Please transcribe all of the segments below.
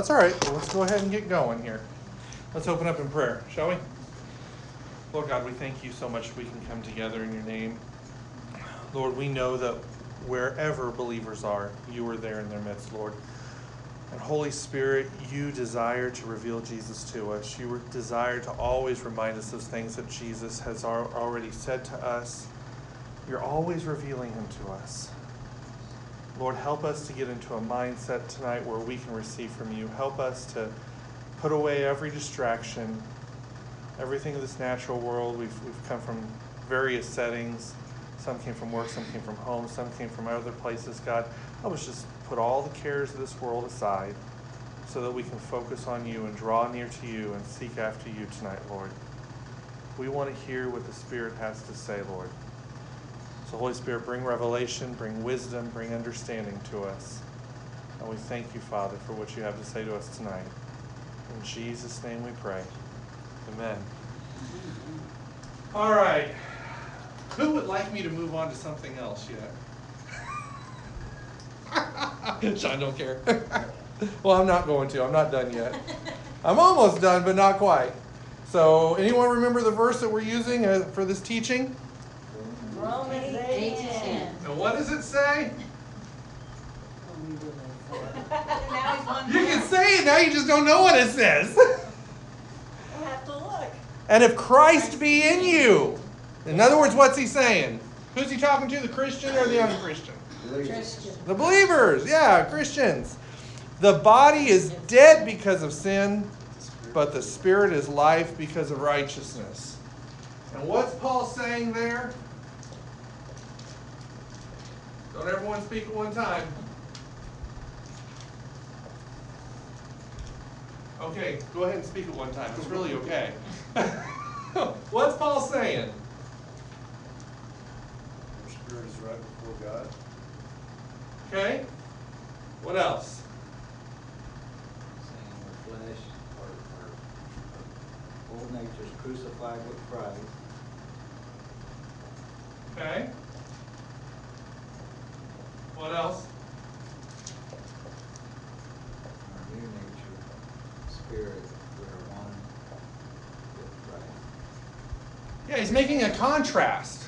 that's all right. Well, let's go ahead and get going here. Let's open up in prayer, shall we? Lord God, we thank you so much we can come together in your name. Lord, we know that wherever believers are, you are there in their midst, Lord. And Holy Spirit, you desire to reveal Jesus to us. You desire to always remind us of things that Jesus has already said to us. You're always revealing him to us. Lord, help us to get into a mindset tonight where we can receive from you. Help us to put away every distraction, everything of this natural world. We've, we've come from various settings. Some came from work, some came from home, some came from other places. God, help us just put all the cares of this world aside so that we can focus on you and draw near to you and seek after you tonight, Lord. We want to hear what the Spirit has to say, Lord. So, Holy Spirit, bring revelation, bring wisdom, bring understanding to us. And we thank you, Father, for what you have to say to us tonight. In Jesus' name we pray. Amen. All right. Who would like me to move on to something else yet? Sean don't care. well, I'm not going to. I'm not done yet. I'm almost done, but not quite. So, anyone remember the verse that we're using uh, for this teaching? Romans Eight eight to ten. ten. And what does it say? We really thought. Now he's one. You can say it now, you just don't know what it says. We'll have to look. and if Christ be in you. In other words, what's he saying? Who's he talking to, the Christian or the unchristian? Christian. The believers, yeah, Christians. The body is dead because of sin, but the spirit is life because of righteousness. And what's Paul saying there? Don't everyone speak at one time. Okay, go ahead and speak at one time. It's really okay. what's Paul saying? Your spirit is right before God. Okay? What else? saying our flesh, our, our old nature's crucified with Christ. Okay? What else? Our new nature, spirit, we're one with Christ. Yeah, he's making a contrast.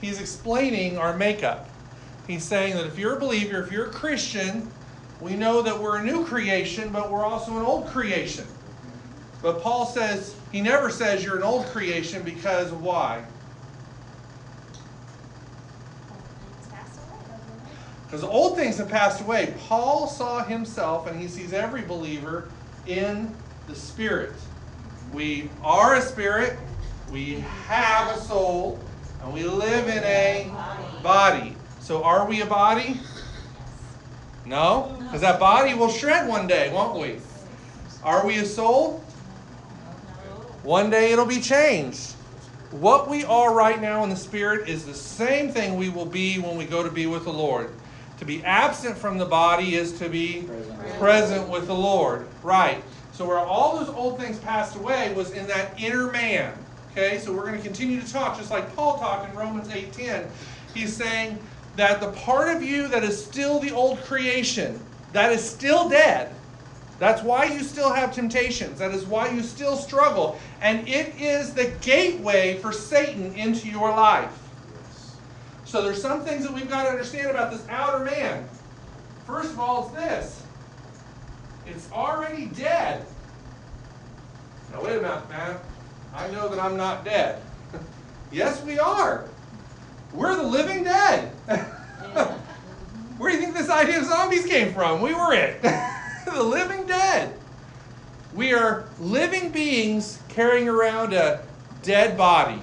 He's explaining our makeup. He's saying that if you're a believer, if you're a Christian, we know that we're a new creation, but we're also an old creation. But Paul says, he never says you're an old creation because why? Because old things have passed away. Paul saw himself and he sees every believer in the Spirit. We are a spirit, we have a soul, and we live in a body. So are we a body? No? Because that body will shred one day, won't we? Are we a soul? One day it'll be changed. What we are right now in the Spirit is the same thing we will be when we go to be with the Lord. To be absent from the body is to be Present. present with the Lord. Right. So where all those old things passed away was in that inner man. Okay, so we're going to continue to talk just like Paul talked in Romans 8:10. He's saying that the part of you that is still the old creation, that is still dead. That's why you still have temptations. That is why you still struggle. And it is the gateway for Satan into your life. So there's some things that we've got to understand about this outer man. First of all, it's this. It's already dead. Now wait a minute, man. I know that I'm not dead. yes, we are. We're the living dead. Where do you think this idea of zombies came from? We were it. the living dead. We are living beings carrying around a dead body.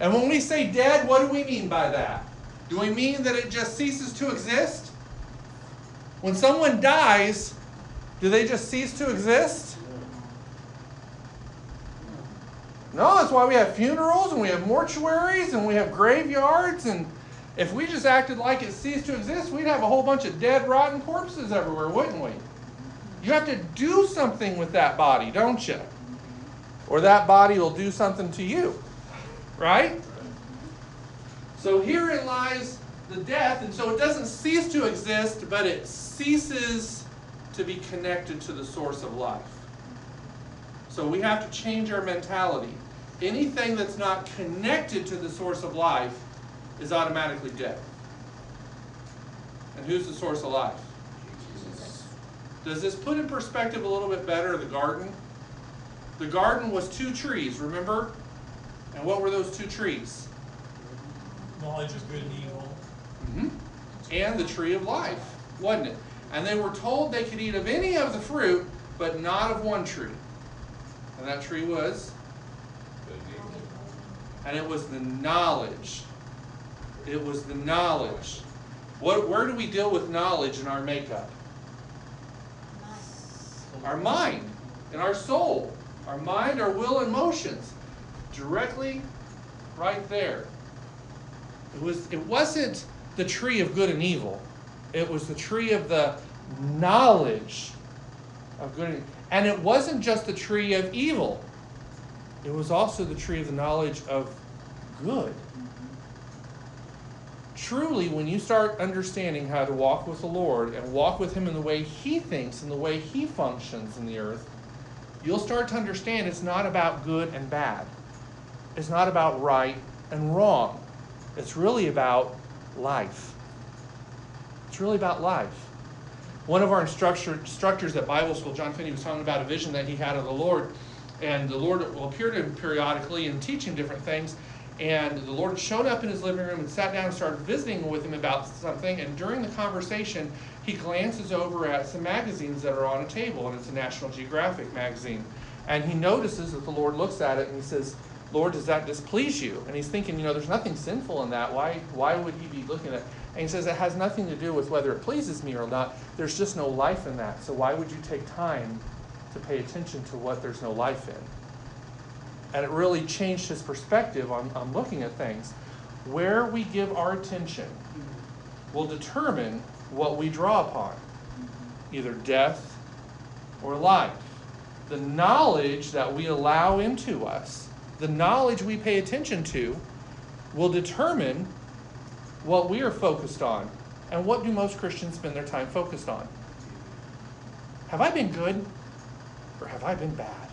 And when we say dead, what do we mean by that? Do we mean that it just ceases to exist? When someone dies, do they just cease to exist? No, that's why we have funerals and we have mortuaries and we have graveyards. And if we just acted like it ceased to exist, we'd have a whole bunch of dead, rotten corpses everywhere, wouldn't we? You have to do something with that body, don't you? Or that body will do something to you, right? So herein lies the death, and so it doesn't cease to exist, but it ceases to be connected to the source of life. So we have to change our mentality. Anything that's not connected to the source of life is automatically dead. And who's the source of life? Does this put in perspective a little bit better the garden? The garden was two trees, remember? And what were those two trees? Knowledge of good and evil. Mm-hmm. And the tree of life, wasn't it? And they were told they could eat of any of the fruit, but not of one tree. And that tree was? And it was the knowledge. It was the knowledge. What, where do we deal with knowledge in our makeup? Our mind and our soul. Our mind, our will, and emotions. Directly right there. It was it wasn't the tree of good and evil. It was the tree of the knowledge of good and evil. And it wasn't just the tree of evil. It was also the tree of the knowledge of good. Truly, when you start understanding how to walk with the Lord and walk with Him in the way He thinks and the way He functions in the earth, you'll start to understand it's not about good and bad. It's not about right and wrong. It's really about life. It's really about life. One of our instructor, instructors at Bible school, John Finney, was talking about a vision that he had of the Lord. And the Lord will appear to him periodically and teach him different things. And the Lord showed up in his living room and sat down and started visiting with him about something. And during the conversation, he glances over at some magazines that are on a table, and it's a National Geographic magazine. And he notices that the Lord looks at it and he says, Lord, does that displease you? And he's thinking, you know, there's nothing sinful in that. Why, why would he be looking at it? And he says, it has nothing to do with whether it pleases me or not. There's just no life in that. So why would you take time to pay attention to what there's no life in? And it really changed his perspective on, on looking at things. Where we give our attention will determine what we draw upon either death or life. The knowledge that we allow into us, the knowledge we pay attention to, will determine what we are focused on. And what do most Christians spend their time focused on? Have I been good or have I been bad?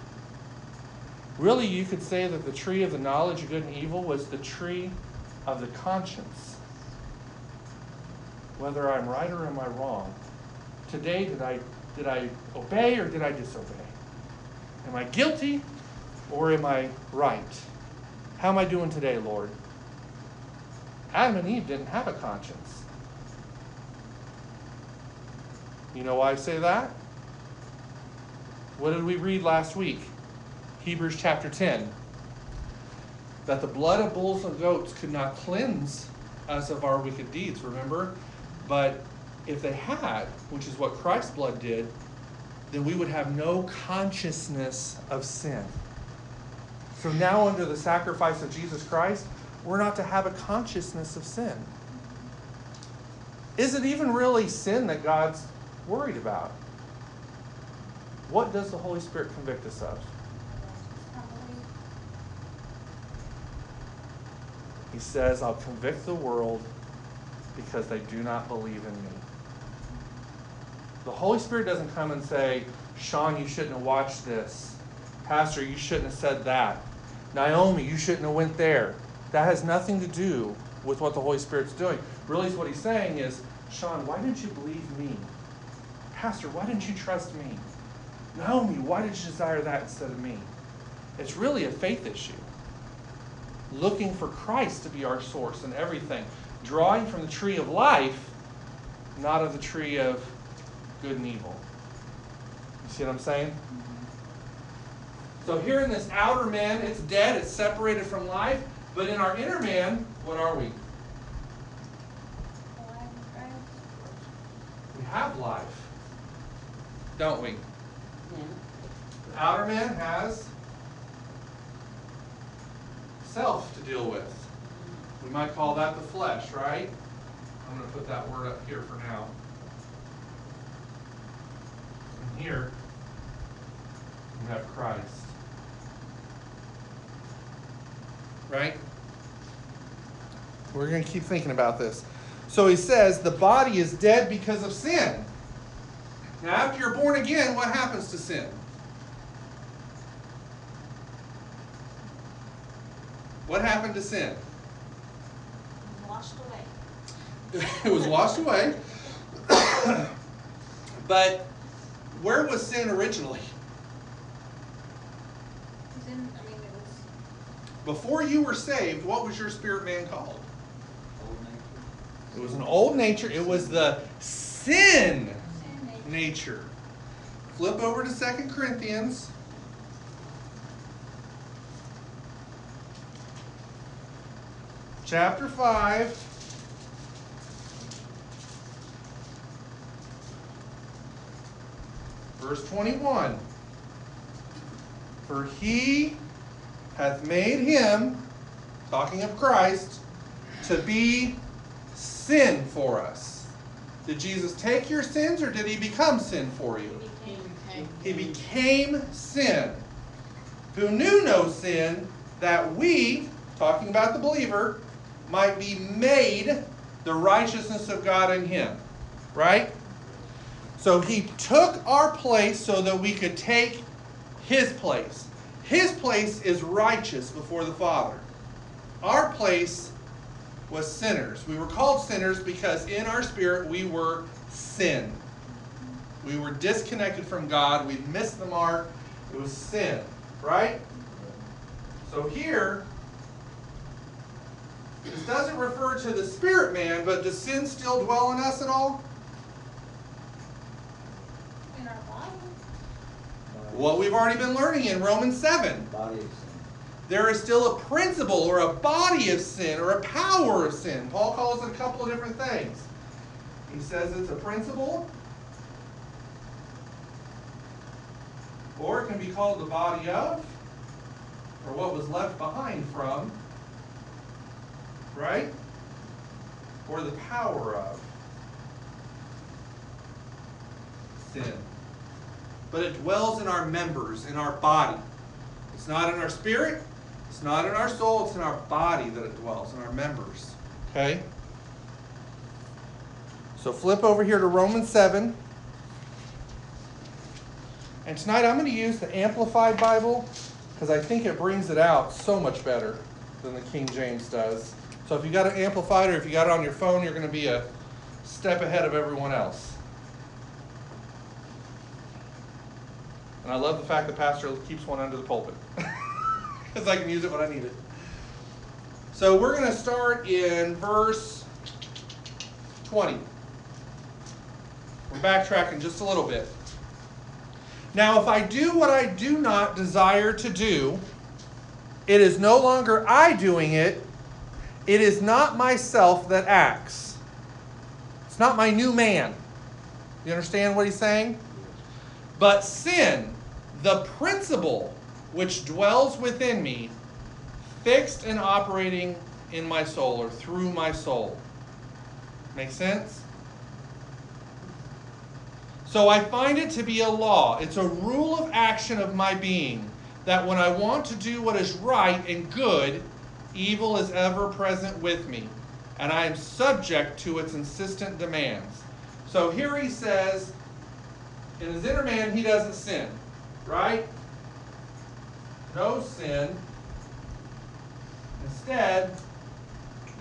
Really, you could say that the tree of the knowledge of good and evil was the tree of the conscience. Whether I'm right or am I wrong? Today, did I, did I obey or did I disobey? Am I guilty or am I right? How am I doing today, Lord? Adam and Eve didn't have a conscience. You know why I say that? What did we read last week? Hebrews chapter 10. That the blood of bulls and goats could not cleanse us of our wicked deeds, remember? But if they had, which is what Christ's blood did, then we would have no consciousness of sin. So now, under the sacrifice of Jesus Christ, we're not to have a consciousness of sin. Is it even really sin that God's worried about? What does the Holy Spirit convict us of? He says, I'll convict the world because they do not believe in me. The Holy Spirit doesn't come and say, Sean, you shouldn't have watched this. Pastor, you shouldn't have said that. Naomi, you shouldn't have went there. That has nothing to do with what the Holy Spirit's doing. Really, what he's saying is, Sean, why didn't you believe me? Pastor, why didn't you trust me? Naomi, why did you desire that instead of me? It's really a faith issue. Looking for Christ to be our source in everything. Drawing from the tree of life, not of the tree of good and evil. You see what I'm saying? So here in this outer man, it's dead, it's separated from life. But in our inner man, what are we? We have life, don't we? The outer man has self to deal with. We might call that the flesh, right? I'm going to put that word up here for now. And here, you have Christ. Right? We're going to keep thinking about this. So he says the body is dead because of sin. Now, after you're born again, what happens to sin? What happened to sin? It washed away. it was washed away. but where was sin originally? It's in, I it was, Before you were saved, what was your spirit man called? It was an old nature. It was the sin nature. Flip over to Second Corinthians. Chapter 5. Verse 21. For he hath made him, talking of Christ, to be sin for us. Did Jesus take your sins or did he become sin for you? He became. He became sin, who knew no sin, that we, talking about the believer, might be made the righteousness of God in him. Right? So he took our place so that we could take his place. His place is righteous before the Father. Our place was sinners. We were called sinners because in our spirit we were sin. We were disconnected from God. We missed the mark. It was sin, right? So here, this doesn't refer to the spirit man, but does sin still dwell in us at all? In our body. What we've already been learning in Romans 7. Body of sin. There is still a principle or a body of sin or a power of sin. Paul calls it a couple of different things. He says it's a principle, or it can be called the body of, or what was left behind from, right? Or the power of sin. But it dwells in our members, in our body. It's not in our spirit, it's not in our soul, it's in our body that it dwells, in our members. Okay? So flip over here to Romans 7. And tonight I'm going to use the Amplified Bible because I think it brings it out so much better than the King James does. So if you got it amplified or if you got it on your phone, you're going to be a step ahead of everyone else. And I love the fact that Pastor keeps one under the pulpit because I can use it when I need it. So we're going to start in verse 20. We're backtracking just a little bit. Now, if I do what I do not desire to do, it is no longer I doing it, it is not myself that acts. It's not my new man. You understand what he's saying? But sin, the principle which dwells within me, fixed and operating in my soul or through my soul. Make sense? So I find it to be a law. It's a rule of action of my being that when I want to do what is right and good, evil is ever present with me, and I am subject to its insistent demands. So here he says, in his inner man, he doesn't sin, right? No sin. Instead,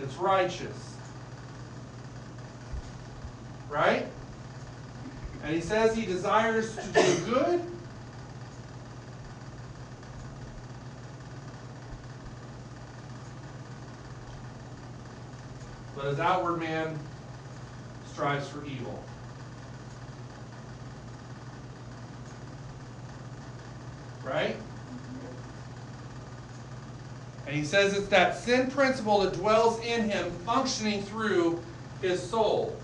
it's righteous. Right? And he says he desires to do good. But his outward man strives for evil. Right? And he says it's that sin principle that dwells in him, functioning through his soul.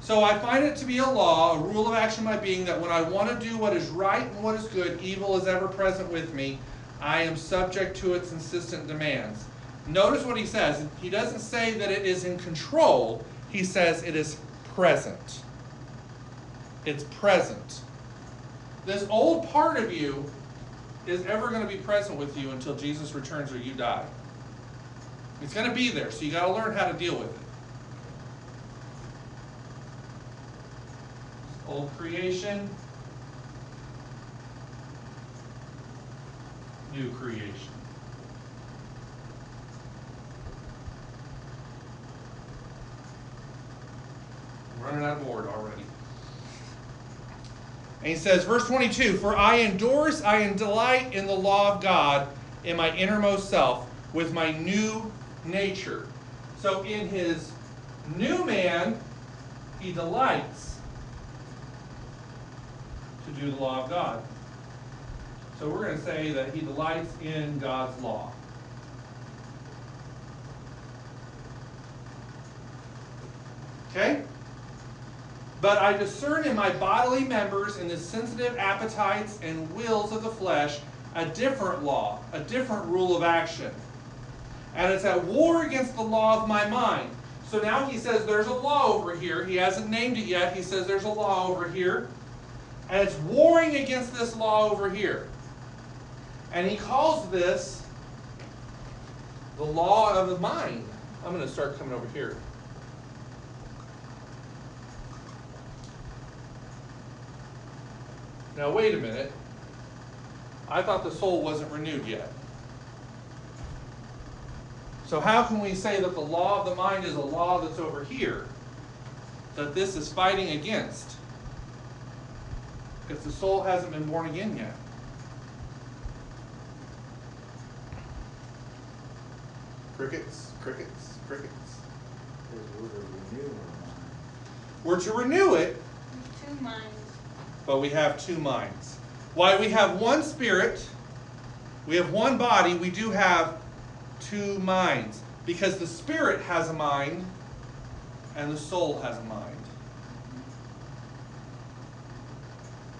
So I find it to be a law, a rule of action by being, that when I want to do what is right and what is good, evil is ever present with me. I am subject to its insistent demands. Notice what he says. He doesn't say that it is in control, he says it is present. It's present. This old part of you is ever going to be present with you until Jesus returns or you die. It's going to be there, so you got to learn how to deal with it. Old creation, new creation. Running out of board already. And he says, verse 22 For I endorse, I delight in the law of God in my innermost self with my new nature. So in his new man, he delights to do the law of God. So we're going to say that he delights in God's law. Okay? But I discern in my bodily members, in the sensitive appetites and wills of the flesh, a different law, a different rule of action. And it's at war against the law of my mind. So now he says there's a law over here. He hasn't named it yet. He says there's a law over here. And it's warring against this law over here. And he calls this the law of the mind. I'm going to start coming over here. Now, wait a minute. I thought the soul wasn't renewed yet. So, how can we say that the law of the mind is a law that's over here, that this is fighting against, if the soul hasn't been born again yet? Crickets, crickets, crickets. Says we're to renew our mind. We're to renew it, Two minds. But we have two minds. Why we have one spirit, we have one body, we do have two minds. Because the spirit has a mind and the soul has a mind.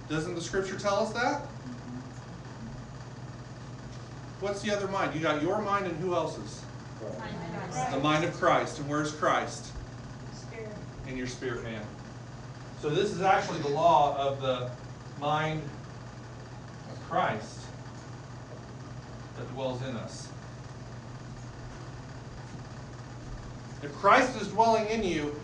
Doesn't the scripture tell us that? What's the other mind? You got your mind and who else's? Mind The mind of Christ. And where's Christ? Spirit. in your spirit man. So this is actually the law of the mind of Christ that dwells in us. If Christ is dwelling in you,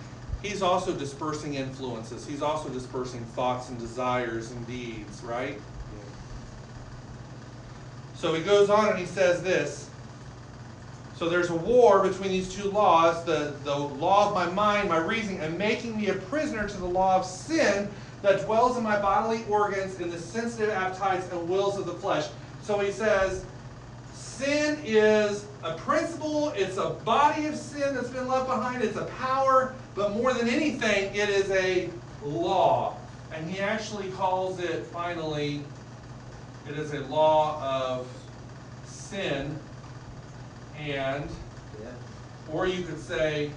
he's also dispersing influences. He's also dispersing thoughts and desires and deeds, right? So he goes on and he says this. So there's a war between these two laws the, the law of my mind, my reasoning, and making me a prisoner to the law of sin that dwells in my bodily organs in the sensitive appetites and wills of the flesh. So he says, sin is a principle, it's a body of sin that's been left behind, it's a power, but more than anything, it is a law. And he actually calls it, finally, it is a law of and, or you could say,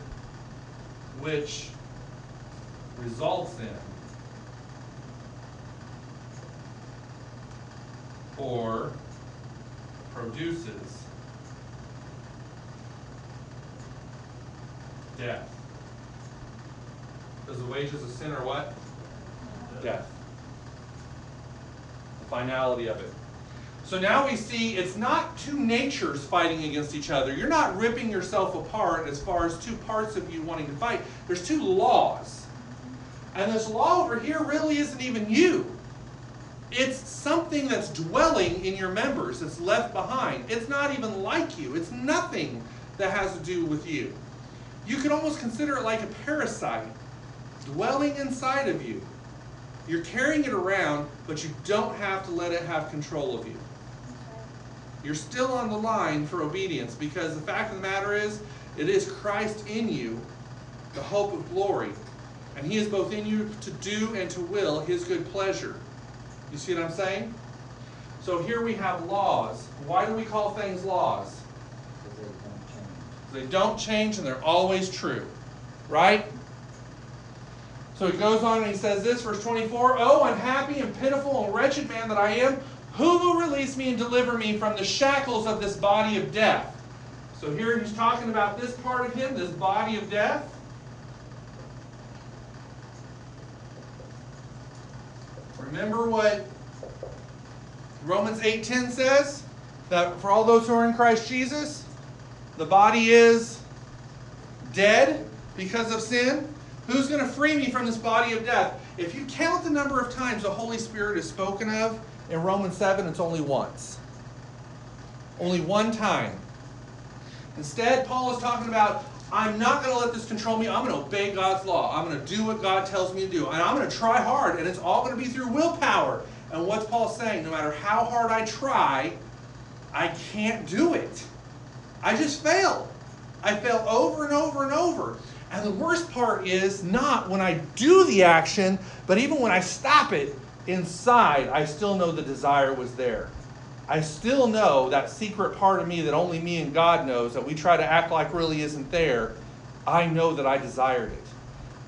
which results in, or produces death. Because the wages of sin are what? Death. The finality of it. So now we see it's not two natures fighting against each other. You're not ripping yourself apart as far as two parts of you wanting to fight. There's two laws. And this law over here really isn't even you. It's something that's dwelling in your members, that's left behind. It's not even like you, it's nothing that has to do with you. You could almost consider it like a parasite dwelling inside of you. You're carrying it around, but you don't have to let it have control of you. You're still on the line for obedience because the fact of the matter is, it is Christ in you, the hope of glory. And He is both in you to do and to will His good pleasure. You see what I'm saying? So here we have laws. Why do we call things laws? Because they don't change. They don't change and they're always true. Right? So he goes on and he says this, verse 24 Oh, unhappy and pitiful and wretched man that I am, who will release me and deliver me from the shackles of this body of death? So here he's talking about this part of him, this body of death. Remember what Romans 8:10 says? That for all those who are in Christ Jesus, the body is dead because of sin. Who's going to free me from this body of death? If you count the number of times the Holy Spirit is spoken of in Romans 7, it's only once. Only one time. Instead, Paul is talking about I'm not going to let this control me. I'm going to obey God's law. I'm going to do what God tells me to do. And I'm going to try hard. And it's all going to be through willpower. And what's Paul saying? No matter how hard I try, I can't do it. I just fail. I fail over and over and over. And the worst part is not when I do the action, but even when I stop it inside, I still know the desire was there. I still know that secret part of me that only me and God knows that we try to act like really isn't there. I know that I desired it.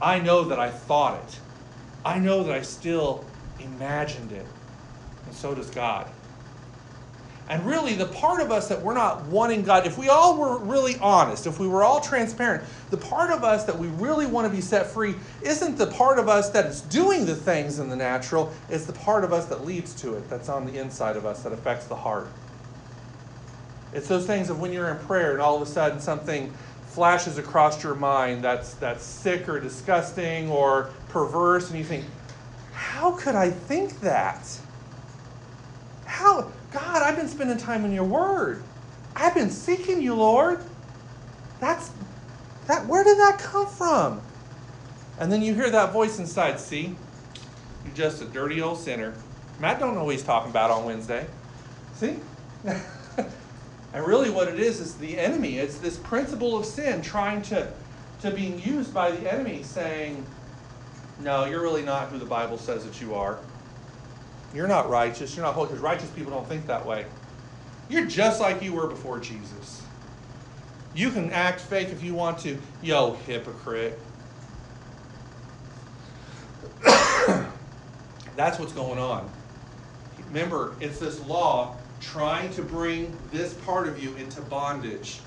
I know that I thought it. I know that I still imagined it. And so does God. And really, the part of us that we're not wanting God, if we all were really honest, if we were all transparent, the part of us that we really want to be set free isn't the part of us that is doing the things in the natural, it's the part of us that leads to it, that's on the inside of us, that affects the heart. It's those things of when you're in prayer and all of a sudden something flashes across your mind that's, that's sick or disgusting or perverse, and you think, how could I think that? How? God, I've been spending time in your word. I've been seeking you, Lord. That's that where did that come from? And then you hear that voice inside, see? You're just a dirty old sinner. Matt don't know what he's talking about on Wednesday. See? and really what it is is the enemy. It's this principle of sin trying to, to being used by the enemy saying, No, you're really not who the Bible says that you are. You're not righteous. You're not holy because righteous people don't think that way. You're just like you were before Jesus. You can act fake if you want to. Yo, hypocrite. That's what's going on. Remember, it's this law trying to bring this part of you into bondage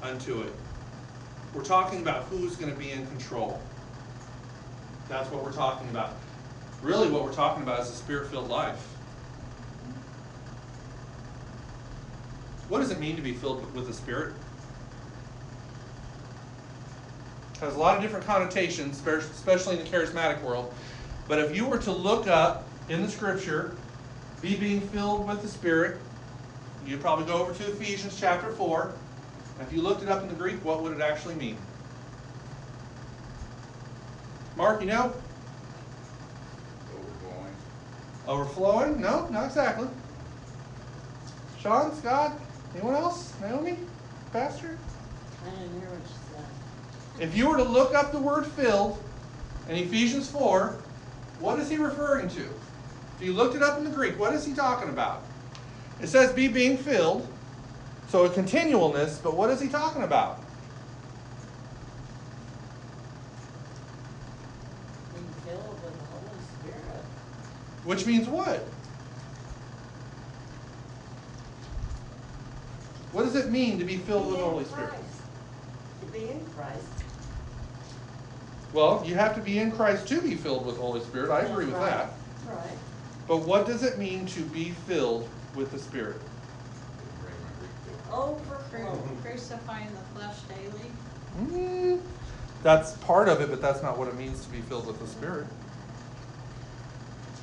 unto it. We're talking about who's going to be in control. That's what we're talking about. Really, what we're talking about is a spirit filled life. What does it mean to be filled with the Spirit? It has a lot of different connotations, especially in the charismatic world. But if you were to look up in the scripture, be being filled with the Spirit, you'd probably go over to Ephesians chapter 4. If you looked it up in the Greek, what would it actually mean? Mark, you know? Overflowing? No, not exactly. Sean, Scott, anyone else? Naomi? Pastor? I didn't hear what you said. If you were to look up the word filled in Ephesians 4, what is he referring to? If you looked it up in the Greek, what is he talking about? It says be being filled, so a continualness, but what is he talking about? Being filled with the Holy Spirit. Which means what? What does it mean to be filled with the Be in Holy Spirit? To be in Christ. Well, you have to be in Christ to be filled with the Holy Spirit. I agree with right. that. Right. But what does it mean to be filled with the Spirit? Overflow. Crucifying the flesh daily. Mm, that's part of it, but that's not what it means to be filled with the Spirit.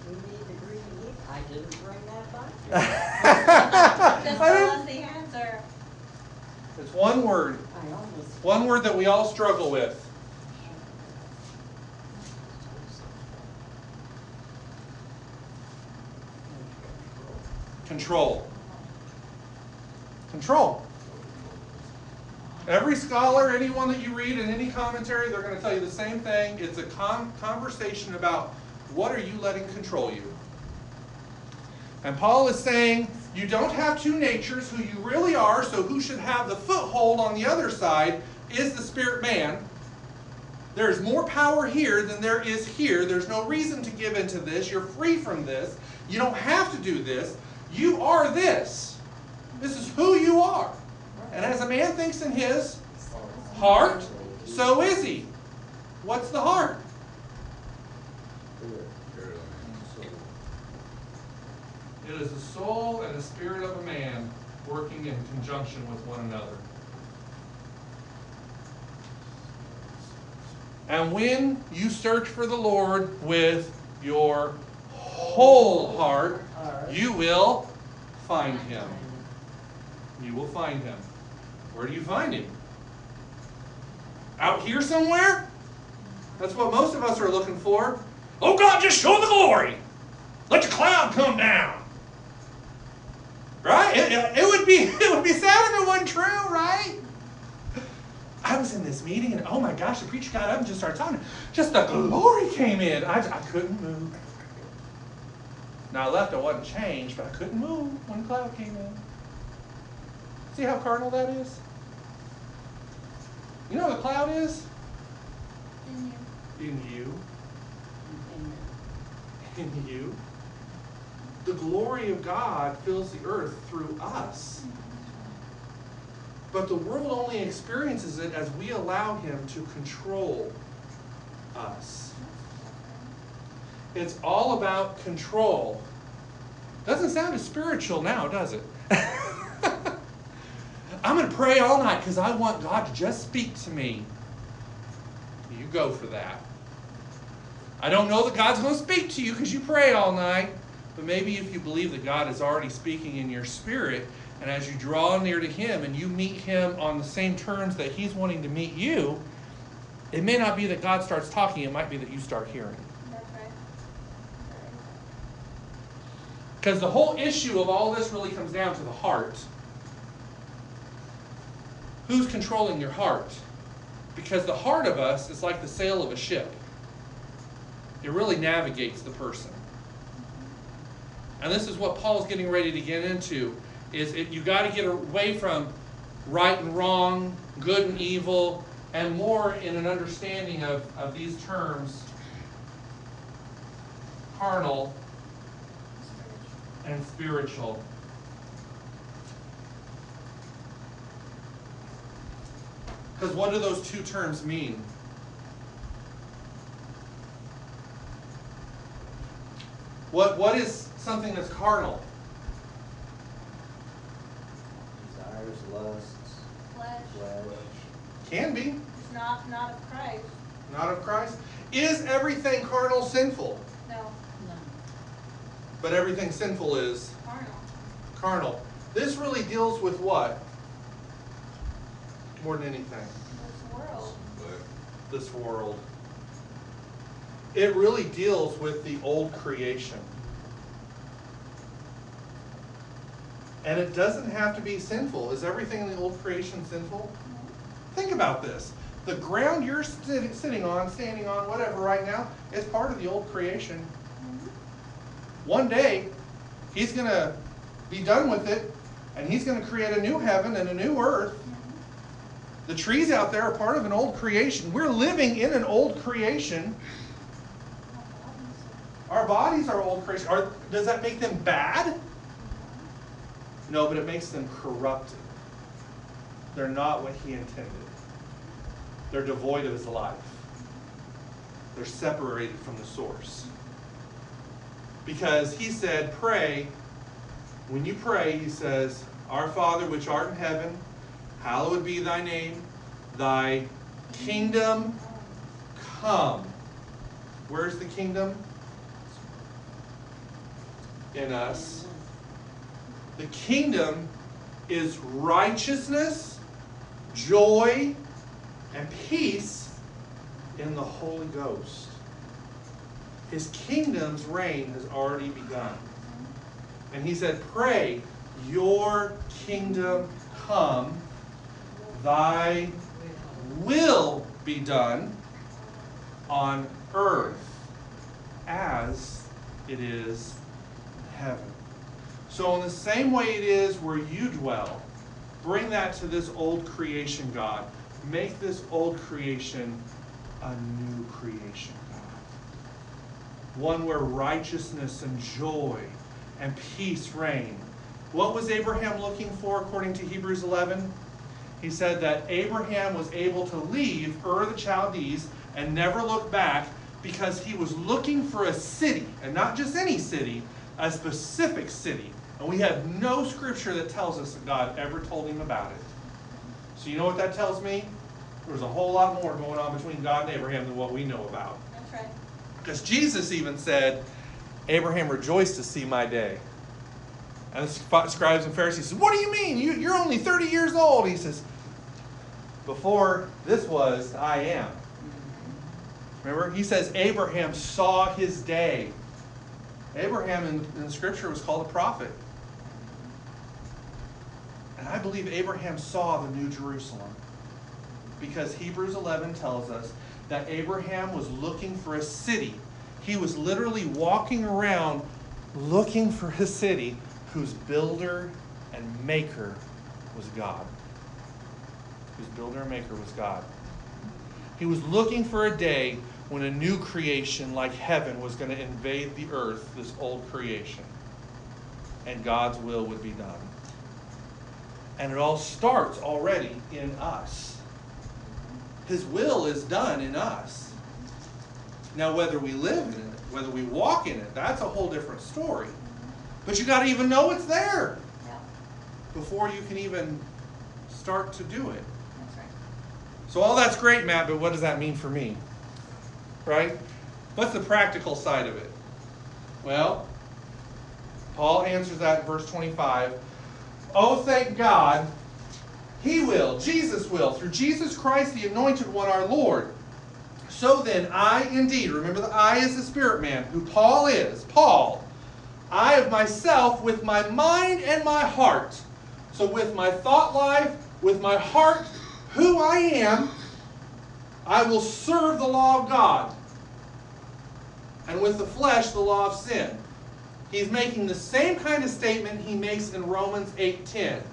We need to agree to eat. I didn't bring that back. Just I tell us the answer. It's one word. I almost. One word that we all struggle with. Control. Control. Every scholar, anyone that you read in any commentary, they're going to tell you the same thing. It's a con- conversation about what are you letting control you. And Paul is saying you don't have two natures who you really are, so who should have the foothold on the other side is the spirit man. There's more power here than there is here. There's no reason to give into this. You're free from this. You don't have to do this. You are this. This is who you are. And as a man thinks in his heart, so is he. What's the heart? It is the soul and the spirit of a man working in conjunction with one another. And when you search for the Lord with your whole heart, you will find him. You will find him. Where do you find him? Out here somewhere? That's what most of us are looking for. Oh God, just show the glory. Let your cloud come down. Right? It, it- it would be it would be sad if it wasn't true, right? I was in this meeting and oh my gosh, the preacher got up and just started talking. Just the glory came in. I, I couldn't move. Now I left, I wasn't changed, but I couldn't move when the cloud came in. See how carnal that is? You know what a cloud is? In you. In you. Amen. In you. The glory of God fills the earth through us. But the world only experiences it as we allow Him to control us. It's all about control. Doesn't sound as spiritual now, does it? I'm going to pray all night because I want God to just speak to me. You go for that. I don't know that God's going to speak to you because you pray all night, but maybe if you believe that God is already speaking in your spirit, and as you draw near to Him and you meet Him on the same terms that He's wanting to meet you, it may not be that God starts talking, it might be that you start hearing. Because the whole issue of all this really comes down to the heart. Who's controlling your heart? Because the heart of us is like the sail of a ship. It really navigates the person. And this is what Paul's getting ready to get into is it, you got to get away from right and wrong, good and evil, and more in an understanding of, of these terms carnal and spiritual. Because what do those two terms mean? What, what is something that's carnal? Desires, lusts, Flesh. flesh. Can be, It's not, not of Christ. not of Christ. Is everything carnal sinful? No, No. But everything sinful is carnal. carnal. This really deals with what? More than anything. This world. this world. It really deals with the old creation. And it doesn't have to be sinful. Is everything in the old creation sinful? Think about this. The ground you're sit- sitting on, standing on, whatever, right now, is part of the old creation. One day, he's going to be done with it, and he's going to create a new heaven and a new earth. The trees out there are part of an old creation. We're living in an old creation. Our bodies are old creation. Are, does that make them bad? No, but it makes them corrupted. They're not what he intended. They're devoid of his life. They're separated from the source. Because he said, pray. When you pray, he says, Our Father which art in heaven, hallowed be thy name, thy kingdom come. Where's the kingdom? In us. The kingdom is righteousness, joy, and peace in the Holy Ghost. His kingdom's reign has already begun. And he said, Pray, your kingdom come, thy will be done on earth as it is in heaven. So, in the same way it is where you dwell, bring that to this old creation, God. Make this old creation a new creation, God. One where righteousness and joy and peace reign. What was Abraham looking for according to Hebrews 11? He said that Abraham was able to leave Ur the Chaldees and never look back because he was looking for a city, and not just any city, a specific city. And we have no scripture that tells us that God ever told him about it. So you know what that tells me? There's a whole lot more going on between God and Abraham than what we know about. That's right. Because Jesus even said, Abraham rejoiced to see my day. And the scribes and Pharisees said, What do you mean? You, you're only 30 years old. He says, Before this was, I am. Remember? He says, Abraham saw his day. Abraham in, in the scripture was called a prophet. And I believe Abraham saw the New Jerusalem. Because Hebrews 11 tells us that Abraham was looking for a city. He was literally walking around looking for a city whose builder and maker was God. Whose builder and maker was God. He was looking for a day when a new creation like heaven was going to invade the earth, this old creation, and God's will would be done. And it all starts already in us. His will is done in us. Now, whether we live in it, whether we walk in it, that's a whole different story. But you got to even know it's there before you can even start to do it. that's right. So all that's great, Matt, but what does that mean for me? Right? What's the practical side of it? Well, Paul answers that in verse 25. Oh, thank God, He will, Jesus will, through Jesus Christ, the anointed one, our Lord. So then, I indeed, remember the I is the spirit man, who Paul is, Paul, I of myself, with my mind and my heart. So, with my thought life, with my heart, who I am, I will serve the law of God. And with the flesh, the law of sin. He's making the same kind of statement he makes in Romans 8:10.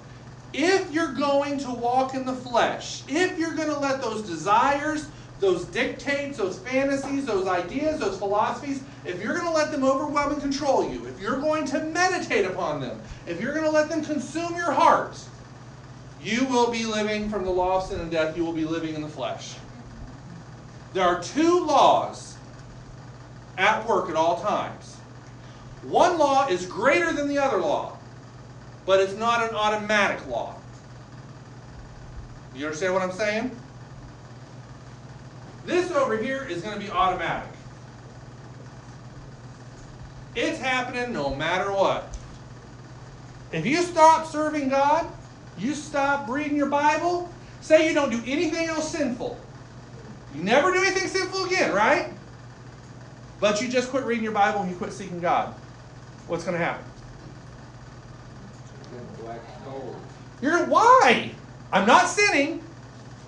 If you're going to walk in the flesh, if you're going to let those desires, those dictates, those fantasies, those ideas, those philosophies, if you're going to let them overwhelm and control you, if you're going to meditate upon them, if you're going to let them consume your heart, you will be living from the law of sin and death, you will be living in the flesh. There are two laws at work at all times. One law is greater than the other law, but it's not an automatic law. You understand what I'm saying? This over here is going to be automatic. It's happening no matter what. If you stop serving God, you stop reading your Bible, say you don't do anything else sinful. You never do anything sinful again, right? But you just quit reading your Bible and you quit seeking God. What's going to happen? You're why? I'm not sinning.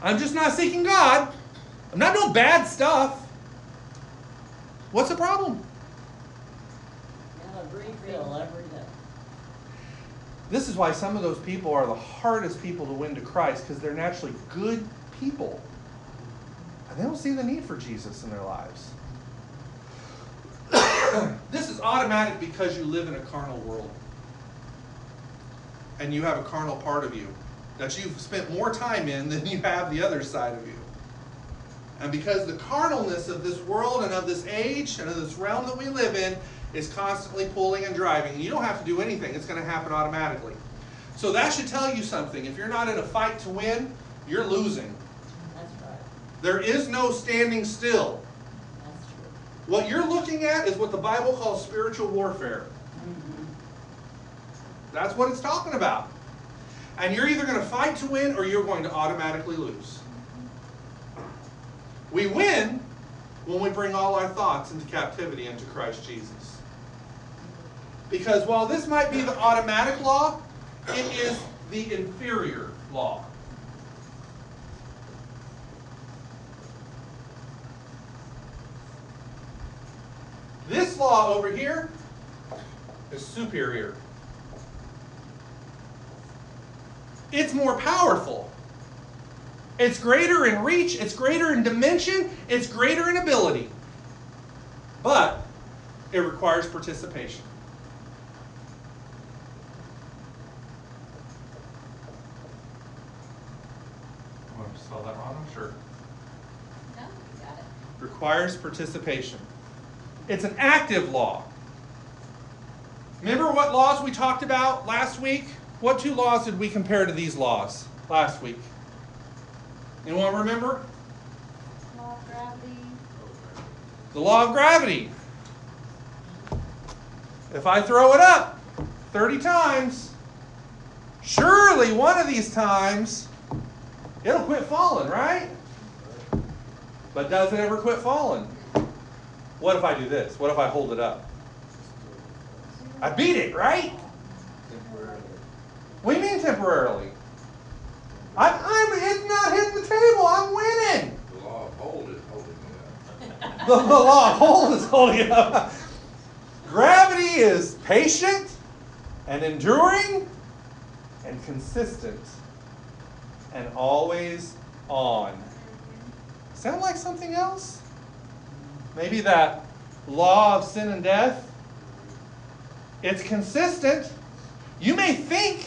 I'm just not seeking God. I'm not doing bad stuff. What's the problem? And a refill every day. This is why some of those people are the hardest people to win to Christ because they're naturally good people. They don't see the need for Jesus in their lives. this is automatic because you live in a carnal world. And you have a carnal part of you that you've spent more time in than you have the other side of you. And because the carnalness of this world and of this age and of this realm that we live in is constantly pulling and driving, you don't have to do anything, it's going to happen automatically. So that should tell you something. If you're not in a fight to win, you're losing. There is no standing still. What you're looking at is what the Bible calls spiritual warfare. Mhm. That's what it's talking about. And you're either going to fight to win or you're going to automatically lose. We win when we bring all our thoughts into captivity into Christ Jesus. Because while this might be the automatic law, it is the inferior law. This law over here is superior. It's more powerful. It's greater in reach, it's greater in dimension, it's greater in ability. But it requires participation. I want to spell that wrong, I'm sure. No, you got it. Requires participation. It's an active law. Remember what laws we talked about last week? What two laws did we compare to these laws last week? Anyone remember? Law of gravity. The law of gravity. If I throw it up 30 times, surely one of these times it'll quit falling, right? But does it ever quit falling? What if I do this? What if I hold it up? I beat it, right? Temporarily. What do you mean temporarily? I'm, I'm it's not hitting the table. I'm winning. The law of hold is holding it up. The, the law of hold is holding it up. Gravity is patient and enduring and consistent and always on. Sound like something else? Maybe that law of sin and death? It's consistent. You may think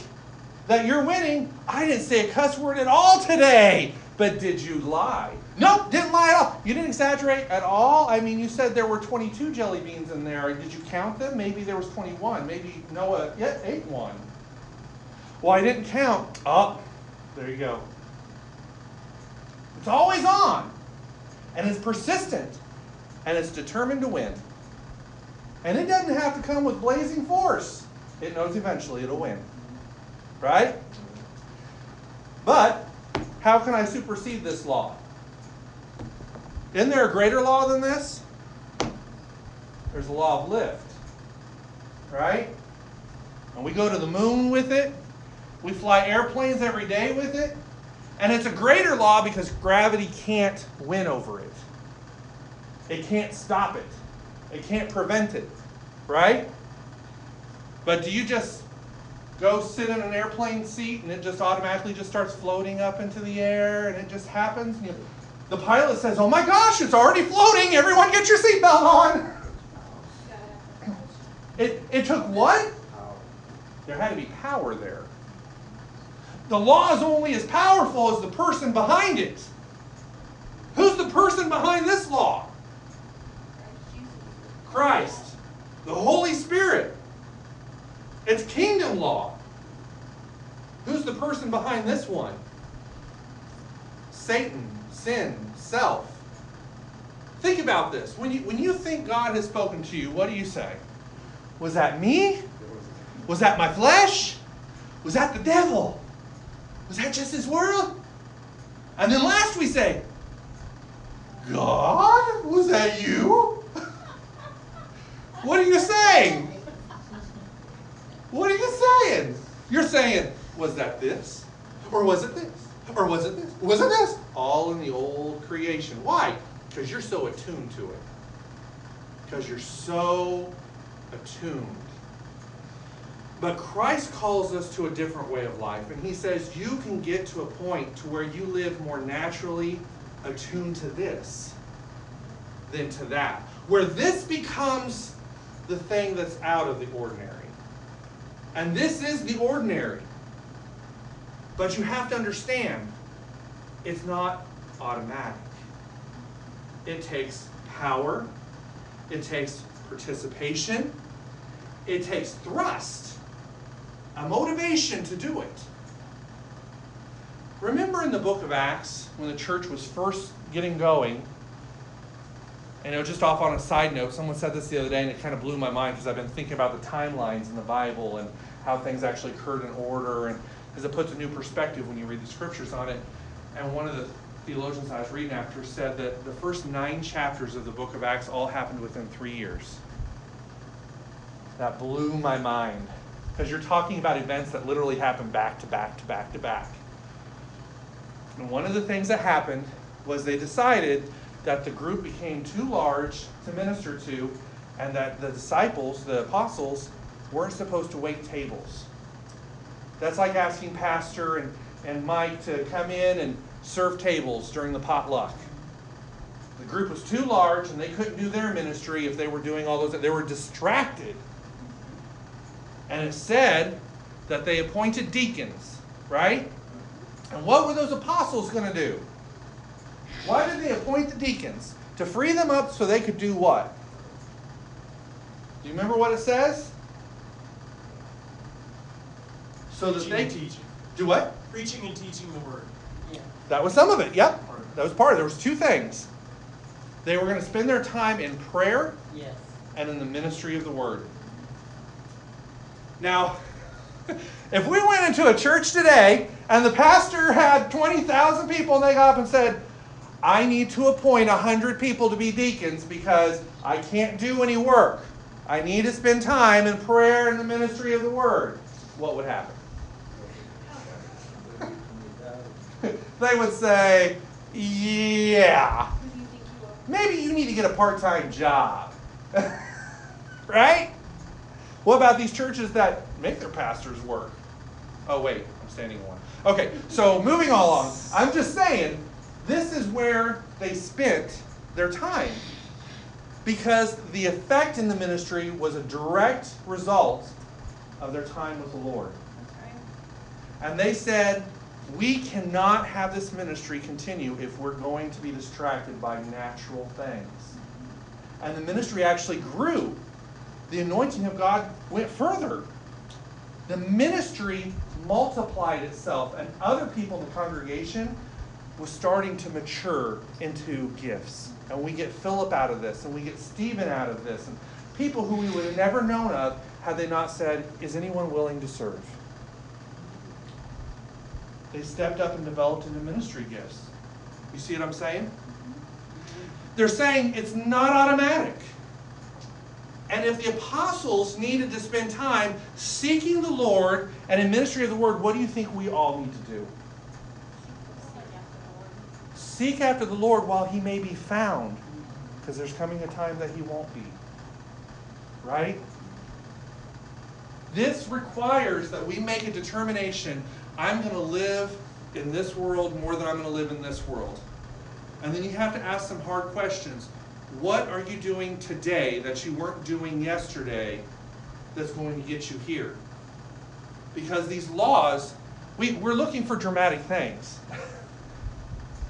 that you're winning. I didn't say a cuss word at all today. But did you lie? Nope, didn't lie at all. You didn't exaggerate at all. I mean, you said there were 22 jelly beans in there. Did you count them? Maybe there was 21. Maybe Noah yeah, ate one. Well, I didn't count. Oh, there you go. It's always on. And it's persistent. And it's determined to win. And it doesn't have to come with blazing force. It knows eventually it'll win. Right? But how can I supersede this law? Isn't there a greater law than this? There's a law of lift. Right? And we go to the moon with it. We fly airplanes every day with it. And it's a greater law because gravity can't win over it. It can't stop it. It can't prevent it. Right? But do you just go sit in an airplane seat and it just automatically just starts floating up into the air and it just happens? You, the pilot says, Oh my gosh, it's already floating. Everyone get your seatbelt on. It, it took what? There had to be power there. The law is only as powerful as the person behind it. Who's the person behind this law? Christ, the Holy Spirit. It's kingdom law. Who's the person behind this one? Satan, sin, self. Think about this. When you, when you think God has spoken to you, what do you say? Was that me? Was that my flesh? Was that the devil? Was that just his world? And then last we say, God? Was that you? what are you saying? What are you saying? You're saying, was that this? Or was it this? Or was it this? Was it this? All in the old creation. Why? Because you're so attuned to it. Because you're so attuned. But Christ calls us to a different way of life. And he says you can get to a point to where you live more naturally attuned to this than to that. Where this becomes the thing that's out of the ordinary. And this is the ordinary. But you have to understand, it's not automatic. It takes power, it takes participation, it takes thrust, a motivation to do it. Remember in the book of Acts, when the church was first getting going, and it was just off on a side note, someone said this the other day, and it kind of blew my mind because I've been thinking about the timelines in the Bible and how things actually occurred in order, and because it puts a new perspective when you read the scriptures on it. And one of the theologians I was reading after said that the first nine chapters of the book of Acts all happened within three years. That blew my mind because you're talking about events that literally happened back to back to back to back. And one of the things that happened was they decided that the group became too large to minister to, and that the disciples, the apostles, weren't supposed to wait tables. That's like asking Pastor and, and Mike to come in and serve tables during the potluck. The group was too large and they couldn't do their ministry if they were doing all those, they were distracted. And it said that they appointed deacons, right? And what were those apostles going to do? Why did they appoint the deacons? To free them up so they could do what? Do you remember what it says? so that Preaching they and teaching. do what? Preaching and teaching the word. Yeah. That was some of it. Yep, that was part. Of it. There was two things. They were going to spend their time in prayer Yes. and in the ministry of the word. Now, if we went into a church today and the pastor had 20,000 people and they got up and said, I need to appoint 100 people to be deacons because I can't do any work. I need to spend time in prayer and the ministry of the word. What would happen? They would say, Yeah, maybe you need to get a part time job. right? What about these churches that make their pastors work? Oh, wait, I'm standing in one. Okay, so moving along, I'm just saying this is where they spent their time because the effect in the ministry was a direct result of their time with the Lord. And they said, we cannot have this ministry continue if we're going to be distracted by natural things. Mm-hmm. And the ministry actually grew. The anointing of God went further. The ministry multiplied itself, and other people in the congregation was starting to mature into gifts. And we get Philip out of this, and we get Stephen out of this, and people who we would have never known of had they not said, Is anyone willing to serve? They stepped up and developed into ministry gifts. You see what I'm saying? They're saying it's not automatic. And if the apostles needed to spend time seeking the Lord and in ministry of the word, what do you think we all need to do? Seek after the Lord while he may be found, because there's coming a time that he won't be. Right? This requires that we make a determination I'm going to live in this world more than I'm going to live in this world. And then you have to ask some hard questions. What are you doing today that you weren't doing yesterday that's going to get you here? Because these laws, we, we're looking for dramatic things.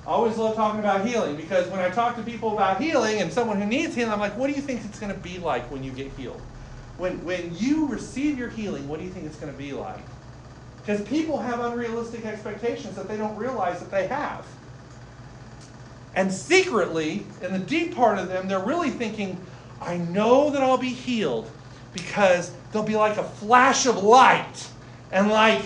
I always love talking about healing because when I talk to people about healing and someone who needs healing, I'm like, what do you think it's going to be like when you get healed? When, when you receive your healing, what do you think it's going to be like? Because people have unrealistic expectations that they don't realize that they have. And secretly, in the deep part of them, they're really thinking, I know that I'll be healed because there'll be like a flash of light and like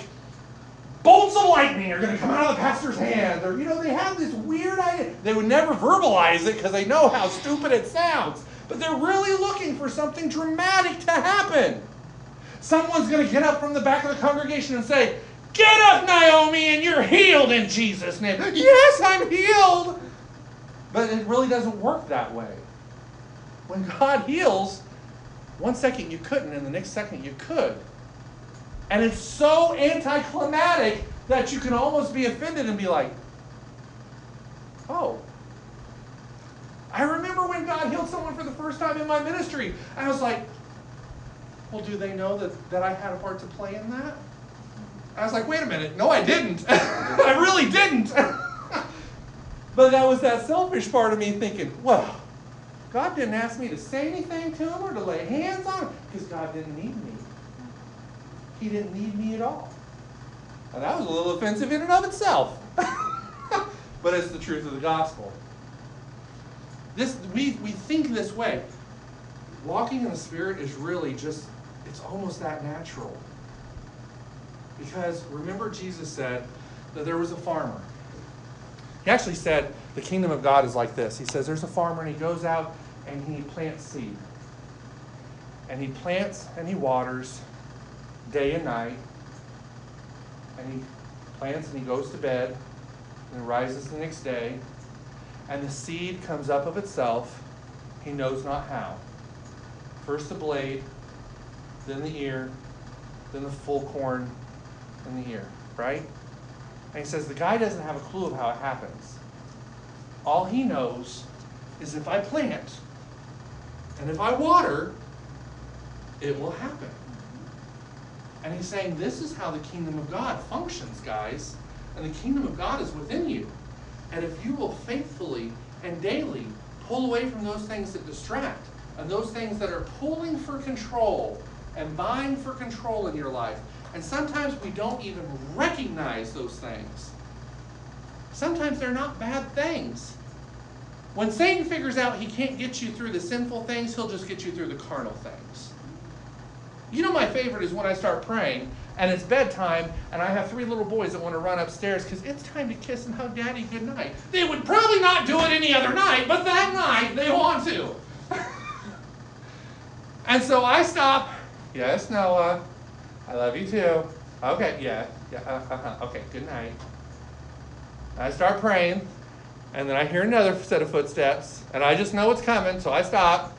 bolts of lightning are going to come out of the pastor's hand. Or, you know, they have this weird idea. They would never verbalize it because they know how stupid it sounds. But they're really looking for something dramatic to happen. Someone's going to get up from the back of the congregation and say, Get up, Naomi, and you're healed in Jesus' name. Yes, I'm healed. But it really doesn't work that way. When God heals, one second you couldn't, and the next second you could. And it's so anticlimactic that you can almost be offended and be like, oh. I remember when God healed someone for the first time in my ministry. I was like, well, do they know that, that I had a part to play in that? I was like, wait a minute. No, I didn't. I really didn't. but that was that selfish part of me thinking, well, God didn't ask me to say anything to him or to lay hands on him because God didn't need me. He didn't need me at all. And that was a little offensive in and of itself. but it's the truth of the gospel. This we, we think this way. Walking in the Spirit is really just, it's almost that natural. Because remember, Jesus said that there was a farmer. He actually said the kingdom of God is like this. He says there's a farmer and he goes out and he plants seed. And he plants and he waters day and night. And he plants and he goes to bed and rises the next day. And the seed comes up of itself. He knows not how. First the blade, then the ear, then the full corn in the ear, right? And he says the guy doesn't have a clue of how it happens. All he knows is if I plant and if I water, it will happen. And he's saying this is how the kingdom of God functions, guys. And the kingdom of God is within you. And if you will faithfully and daily pull away from those things that distract and those things that are pulling for control and vying for control in your life. And sometimes we don't even recognize those things. Sometimes they're not bad things. When Satan figures out he can't get you through the sinful things, he'll just get you through the carnal things. You know, my favorite is when I start praying and it's bedtime and I have three little boys that want to run upstairs because it's time to kiss and hug daddy goodnight. They would probably not do it any other night, but that night they want to. and so I stop. Yes, Noah. I love you too. Okay, yeah, yeah, uh, uh-huh. okay, good night. I start praying, and then I hear another set of footsteps, and I just know it's coming, so I stop.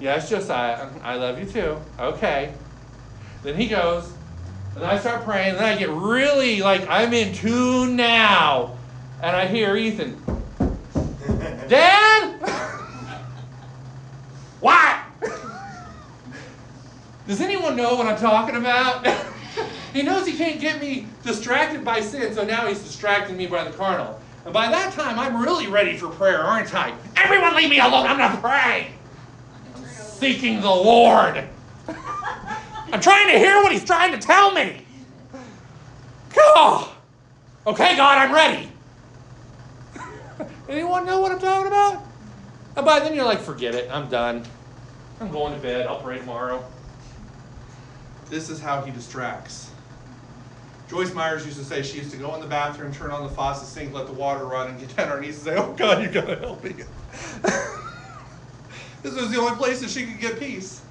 Yes, Josiah, I love you too. Okay. Then he goes, and I start praying, and then I get really like I'm in tune now. And I hear Ethan, Dad? what? Does anyone know what I'm talking about? he knows he can't get me distracted by sin, so now he's distracting me by the carnal. And by that time, I'm really ready for prayer, aren't I? Everyone leave me alone, I'm not praying. Seeking the Lord. I'm trying to hear what he's trying to tell me. God. Okay, God, I'm ready. Anyone know what I'm talking about? And by then you're like, forget it, I'm done. I'm going to bed, I'll pray tomorrow. This is how he distracts. Joyce Myers used to say she used to go in the bathroom, turn on the faucet sink, let the water run, and get down on her knees and say, Oh God, you gotta help me. this was the only place that she could get peace.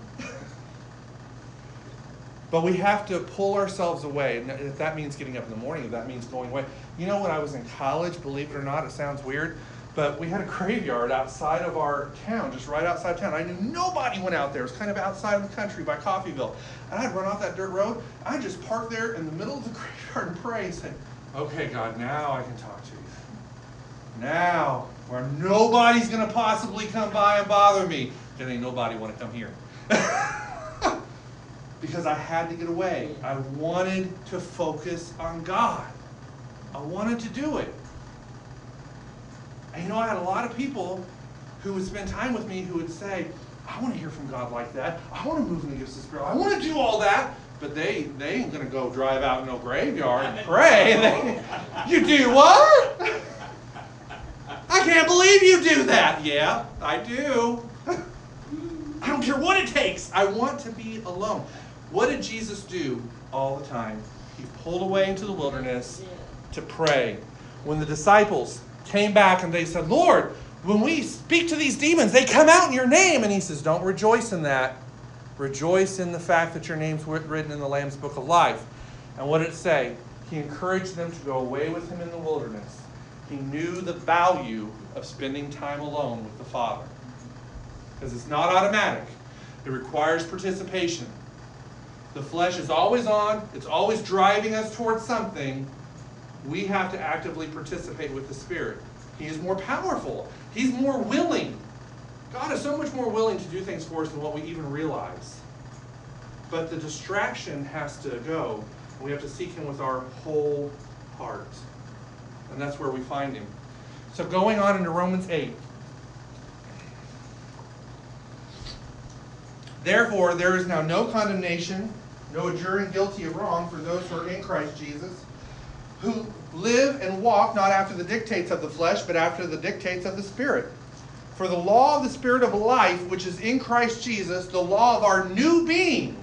But we have to pull ourselves away. And if that means getting up in the morning, if that means going away. You know, when I was in college, believe it or not, it sounds weird, but we had a graveyard outside of our town, just right outside town. I knew nobody went out there. It was kind of outside of the country by Coffeeville. And I'd run off that dirt road. I'd just park there in the middle of the graveyard and pray and say, okay, God, now I can talk to you. Now, where nobody's going to possibly come by and bother me. Then ain't nobody want to come here. because I had to get away. I wanted to focus on God. I wanted to do it. And you know, I had a lot of people who would spend time with me who would say, I want to hear from God like that. I want to move in the gifts of the Spirit. I want to do all that. But they, they ain't going to go drive out in no graveyard and pray. They, you do what? I can't believe you do that. Yeah, I do. I don't care what it takes. I want to be alone. What did Jesus do all the time? He pulled away into the wilderness to pray. When the disciples came back and they said, Lord, when we speak to these demons, they come out in your name. And he says, Don't rejoice in that. Rejoice in the fact that your name's written in the Lamb's book of life. And what did it say? He encouraged them to go away with him in the wilderness. He knew the value of spending time alone with the Father. Because it's not automatic, it requires participation. The flesh is always on, it's always driving us towards something. We have to actively participate with the Spirit. He is more powerful, He's more willing. God is so much more willing to do things for us than what we even realize. But the distraction has to go. We have to seek Him with our whole heart. And that's where we find Him. So, going on into Romans 8. Therefore, there is now no condemnation, no adjuring guilty of wrong for those who are in Christ Jesus, who live and walk not after the dictates of the flesh, but after the dictates of the Spirit. For the law of the Spirit of life, which is in Christ Jesus, the law of our new being,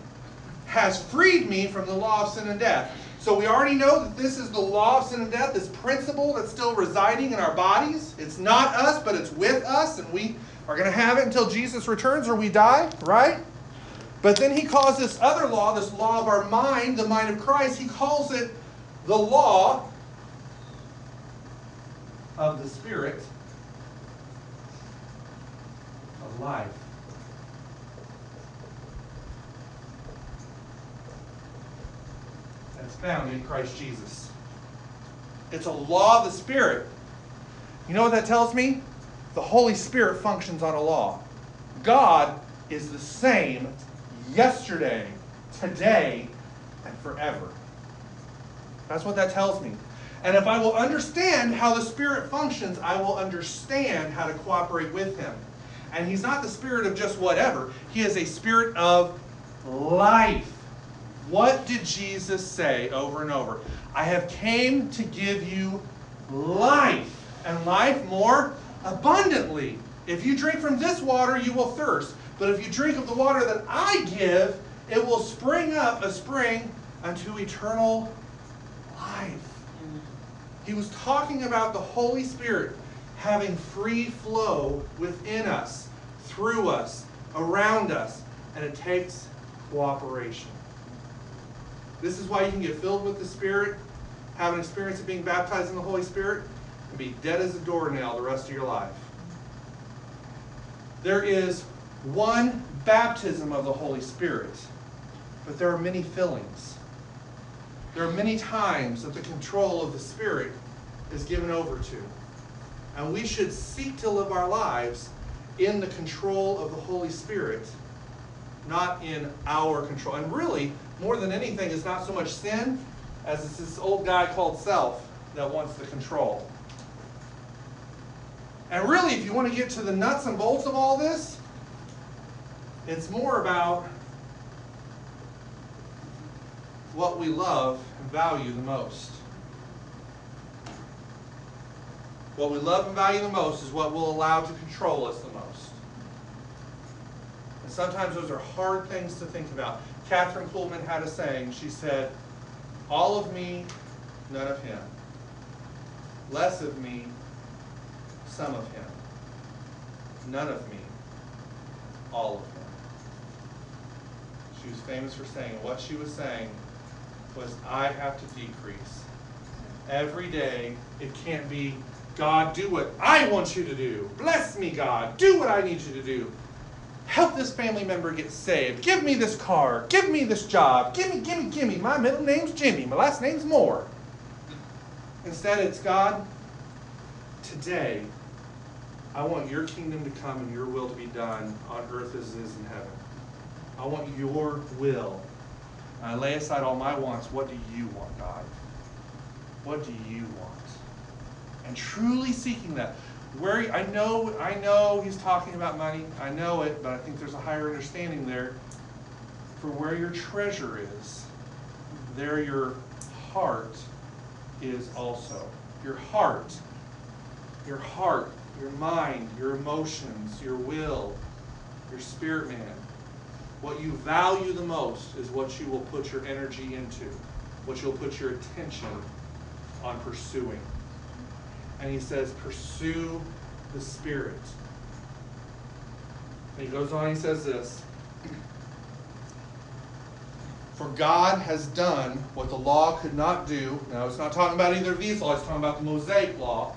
has freed me from the law of sin and death. So we already know that this is the law of sin and death, this principle that's still residing in our bodies. It's not us, but it's with us, and we are going to have it until Jesus returns or we die, right? But then he calls this other law, this law of our mind, the mind of Christ, he calls it the law of the Spirit of life. That's found in Christ Jesus. It's a law of the Spirit. You know what that tells me? The Holy Spirit functions on a law. God is the same yesterday, today, and forever. That's what that tells me. And if I will understand how the Spirit functions, I will understand how to cooperate with Him. And He's not the Spirit of just whatever, He is a Spirit of life. What did Jesus say over and over? I have came to give you life, and life more abundantly. If you drink from this water, you will thirst. But if you drink of the water that I give, it will spring up a spring unto eternal life. He was talking about the Holy Spirit having free flow within us, through us, around us, and it takes cooperation. This is why you can get filled with the Spirit, have an experience of being baptized in the Holy Spirit, and be dead as a doornail the rest of your life. There is one baptism of the Holy Spirit, but there are many fillings. There are many times that the control of the Spirit is given over to. And we should seek to live our lives in the control of the Holy Spirit, not in our control. And really, more than anything, it's not so much sin as it's this old guy called self that wants the control. And really, if you want to get to the nuts and bolts of all this, it's more about what we love and value the most. What we love and value the most is what will allow to control us the most. And sometimes those are hard things to think about. Kathryn Kuhlman had a saying. She said, All of me, none of him. Less of me, some of him. None of me, all of him. She was famous for saying, what she was saying was, I have to decrease. Every day, it can't be, God, do what I want you to do. Bless me, God. Do what I need you to do. Help this family member get saved. Give me this car. Give me this job. Give me, give me, give me. My middle name's Jimmy. My last name's Moore. Instead, it's God, today, I want your kingdom to come and your will to be done on earth as it is in heaven. I want your will. I lay aside all my wants. What do you want, God? What do you want? And truly seeking that. Where I know, I know he's talking about money. I know it, but I think there's a higher understanding there. For where your treasure is, there your heart is also. Your heart, your heart, your mind, your emotions, your will, your spirit man. What you value the most is what you will put your energy into, what you'll put your attention on pursuing. And he says, pursue the Spirit. And he goes on, he says this For God has done what the law could not do. Now, it's not talking about either of these laws, it's talking about the Mosaic law.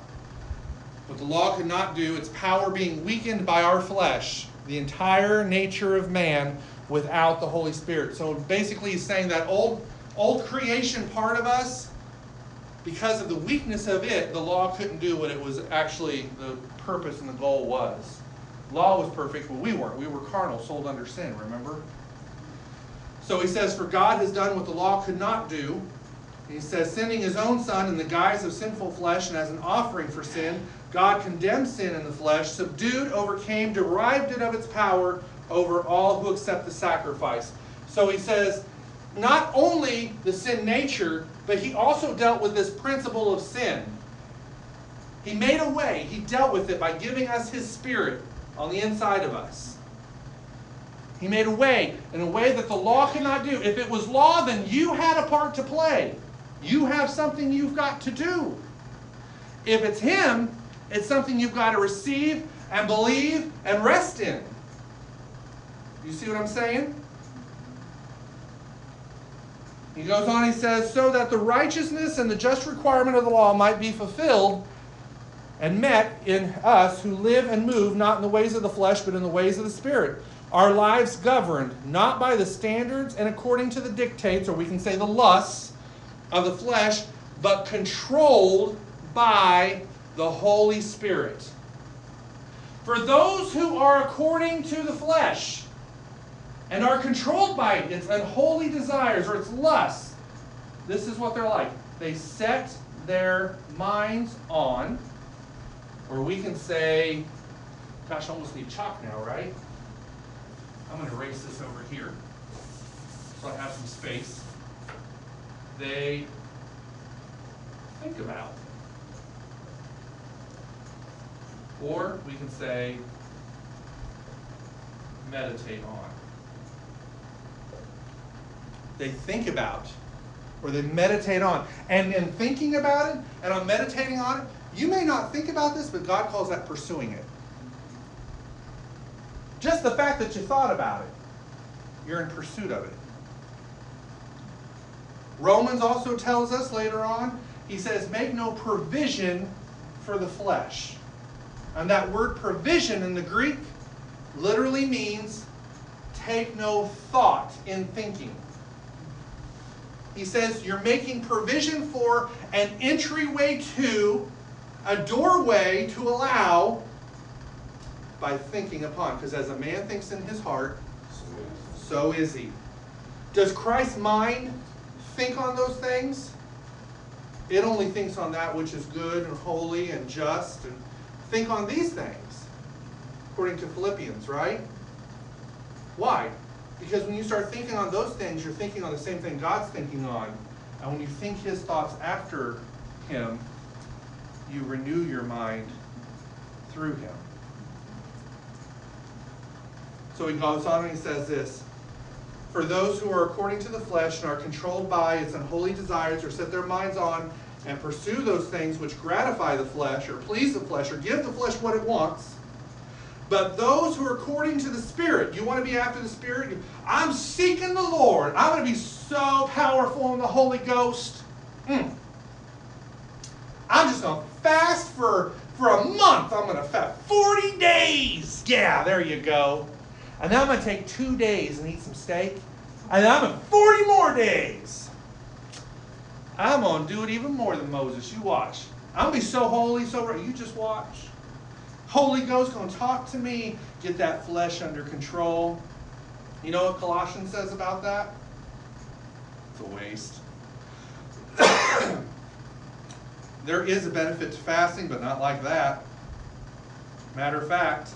What the law could not do, its power being weakened by our flesh, the entire nature of man without the Holy Spirit. So basically, he's saying that old, old creation part of us, because of the weakness of it, the law couldn't do what it was actually the purpose and the goal was. Law was perfect, but we weren't. We were carnal, sold under sin, remember? So he says, For God has done what the law could not do. He says, sending his own Son in the guise of sinful flesh and as an offering for sin, God condemned sin in the flesh, subdued, overcame, derived it of its power over all who accept the sacrifice. So he says, not only the sin nature, but he also dealt with this principle of sin. He made a way, he dealt with it by giving us his spirit on the inside of us. He made a way, in a way that the law cannot do. If it was law, then you had a part to play. You have something you've got to do. If it's him, it's something you've got to receive and believe and rest in. You see what I'm saying? He goes on, he says, so that the righteousness and the just requirement of the law might be fulfilled and met in us who live and move not in the ways of the flesh, but in the ways of the Spirit. Our lives governed not by the standards and according to the dictates, or we can say the lusts of the flesh, but controlled by the Holy Spirit. For those who are according to the flesh, and are controlled by its unholy desires or its lusts, this is what they're like. They set their minds on, or we can say, gosh, I almost need chalk now, right? I'm going to erase this over here. so I have some space. They think about. Or we can say meditate on. They think about or they meditate on. And in thinking about it and on meditating on it, you may not think about this, but God calls that pursuing it. Just the fact that you thought about it, you're in pursuit of it. Romans also tells us later on, he says, make no provision for the flesh. And that word provision in the Greek literally means take no thought in thinking. He says you're making provision for an entryway to, a doorway to allow by thinking upon. Because as a man thinks in his heart, so is he. Does Christ's mind think on those things? It only thinks on that which is good and holy and just and think on these things, according to Philippians, right? Why? Because when you start thinking on those things, you're thinking on the same thing God's thinking on. And when you think his thoughts after him, you renew your mind through him. So he goes on and he says this For those who are according to the flesh and are controlled by its unholy desires or set their minds on and pursue those things which gratify the flesh or please the flesh or give the flesh what it wants. But those who are according to the Spirit, you want to be after the Spirit? I'm seeking the Lord. I'm going to be so powerful in the Holy Ghost. Mm. I'm just going to fast for, for a month. I'm going to fast 40 days. Yeah, there you go. And then I'm going to take two days and eat some steak. And then I'm in 40 more days. I'm going to do it even more than Moses. You watch. I'm going to be so holy, so right. You just watch. Holy Ghost going to talk to me, get that flesh under control. You know what Colossians says about that? It's a waste. there is a benefit to fasting, but not like that. Matter of fact,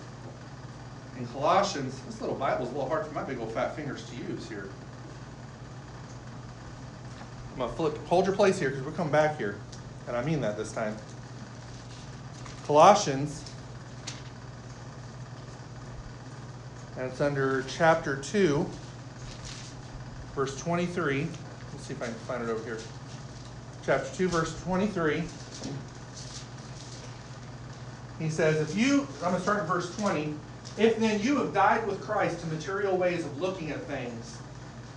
in Colossians, this little Bible is a little hard for my big old fat fingers to use here. I'm going to flip, hold your place here because we're coming back here. And I mean that this time. Colossians and it's under chapter 2, verse 23. Let's see if I can find it over here. Chapter 2, verse 23. He says, If you, I'm going to start in verse 20. If then you have died with Christ to material ways of looking at things,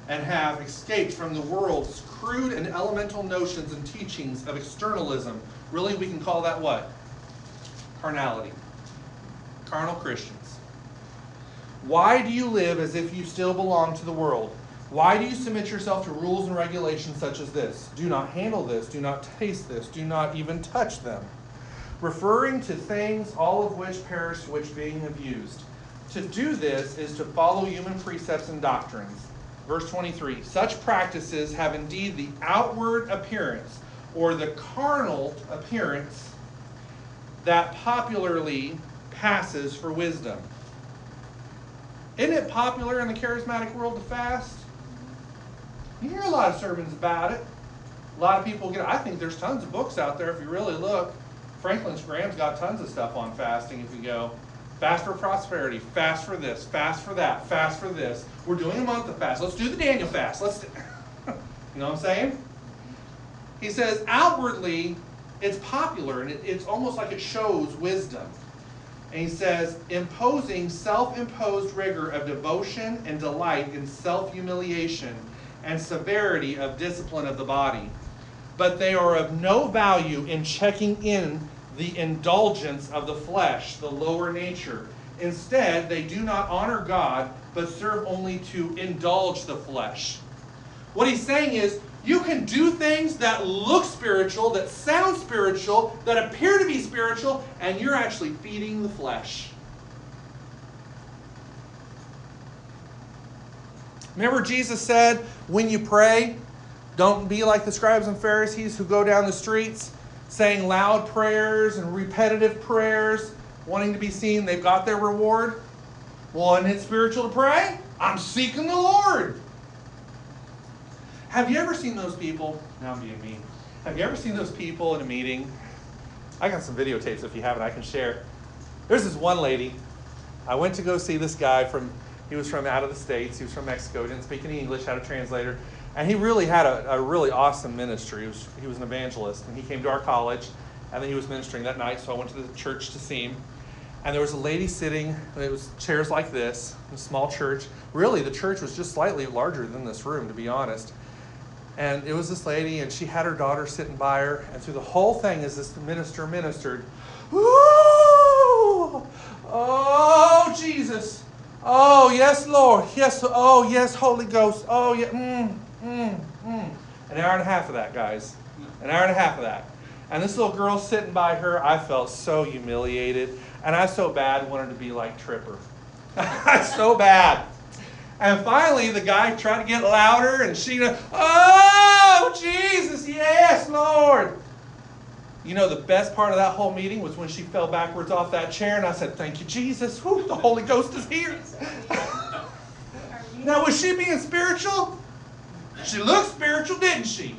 and have escaped from the world's crude and elemental notions and teachings of externalism, really we can call that what? Carnality. Carnal Christians. Why do you live as if you still belong to the world? Why do you submit yourself to rules and regulations such as this? Do not handle this, do not taste this, do not even touch them. Referring to things all of which perish, which being abused. To do this is to follow human precepts and doctrines. Verse 23 Such practices have indeed the outward appearance, or the carnal appearance, that popularly passes for wisdom. Isn't it popular in the charismatic world to fast? You hear a lot of sermons about it. A lot of people get. I think there's tons of books out there if you really look. Franklin Graham's got tons of stuff on fasting. If you go, fast for prosperity, fast for this, fast for that, fast for this. We're doing a month of fast. Let's do the Daniel fast. Let's. Do, you know what I'm saying? He says outwardly, it's popular and it, it's almost like it shows wisdom. And he says, imposing self imposed rigor of devotion and delight in self humiliation and severity of discipline of the body. But they are of no value in checking in the indulgence of the flesh, the lower nature. Instead, they do not honor God, but serve only to indulge the flesh. What he's saying is, you can do things that look spiritual, that sound spiritual, that appear to be spiritual, and you're actually feeding the flesh. Remember, Jesus said, when you pray, don't be like the scribes and Pharisees who go down the streets saying loud prayers and repetitive prayers, wanting to be seen. They've got their reward. Well, isn't it spiritual to pray? I'm seeking the Lord. Have you ever seen those people? Now I'm being mean. Have you ever seen those people in a meeting? I got some videotapes if you haven't, I can share. There's this one lady. I went to go see this guy from, he was from out of the States. He was from Mexico. Didn't speak any English, had a translator. And he really had a, a really awesome ministry. He was, he was an evangelist. And he came to our college, and then he was ministering that night. So I went to the church to see him. And there was a lady sitting, it was chairs like this, a small church. Really, the church was just slightly larger than this room, to be honest. And it was this lady, and she had her daughter sitting by her. And through the whole thing, as this minister ministered, Ooh! Oh, Jesus. Oh, yes, Lord. Yes, oh, yes, Holy Ghost. Oh, yeah. Mm, mm, mm. An hour and a half of that, guys. An hour and a half of that. And this little girl sitting by her, I felt so humiliated. And I so bad wanted to be like Tripper. so bad. And finally, the guy tried to get louder, and she, oh, Jesus, yes, Lord. You know, the best part of that whole meeting was when she fell backwards off that chair, and I said, Thank you, Jesus. Whew, the Holy Ghost is here. now, was she being spiritual? She looked spiritual, didn't she?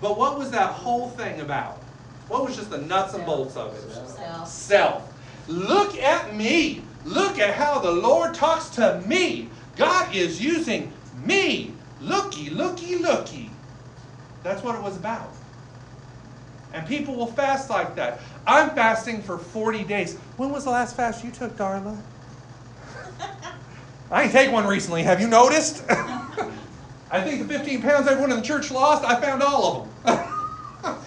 But what was that whole thing about? What was just the nuts and bolts of it? Self. Self. Look at me. Look at how the Lord talks to me. God is using me. Looky, looky, looky. That's what it was about. And people will fast like that. I'm fasting for 40 days. When was the last fast you took, Darla? I didn't take one recently. Have you noticed? I think the 15 pounds everyone in the church lost, I found all of them.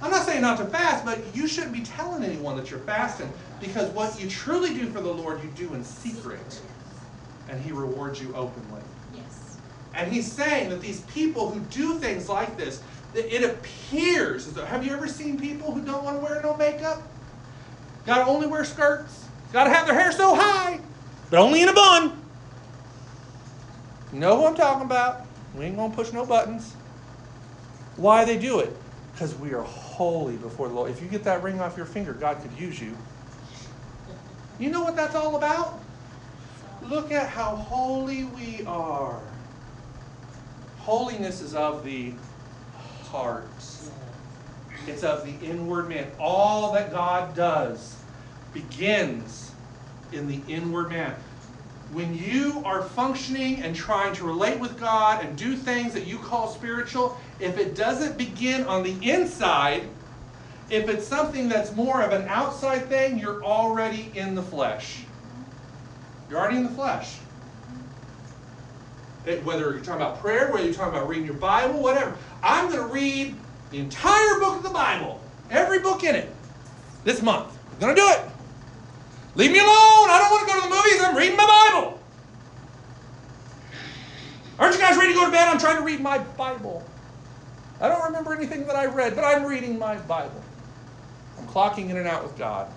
I'm not saying not to fast, but you shouldn't be telling anyone that you're fasting because what you truly do for the Lord, you do in secret. And He rewards you openly. Yes. And He's saying that these people who do things like this, that it appears as though, have you ever seen people who don't want to wear no makeup? Gotta only wear skirts. Gotta have their hair so high, but only in a bun. You know who I'm talking about. We ain't gonna push no buttons. Why they do it? Because we are holy before the Lord. If you get that ring off your finger, God could use you. You know what that's all about? Look at how holy we are. Holiness is of the heart. It's of the inward man. All that God does begins in the inward man. When you are functioning and trying to relate with God and do things that you call spiritual, if it doesn't begin on the inside, if it's something that's more of an outside thing, you're already in the flesh. You're already in the flesh. It- whether you're talking about prayer, whether you're talking about reading your Bible, whatever. I'm going to read the entire book of the Bible, every book in it, this month. I'm going to do it. Leave me alone. I don't want to go to the movies. I'm reading my Bible. Aren't you guys ready to go to bed? I'm trying to read my Bible. I don't remember anything that I read, but I'm reading my Bible. I'm clocking in and out with God,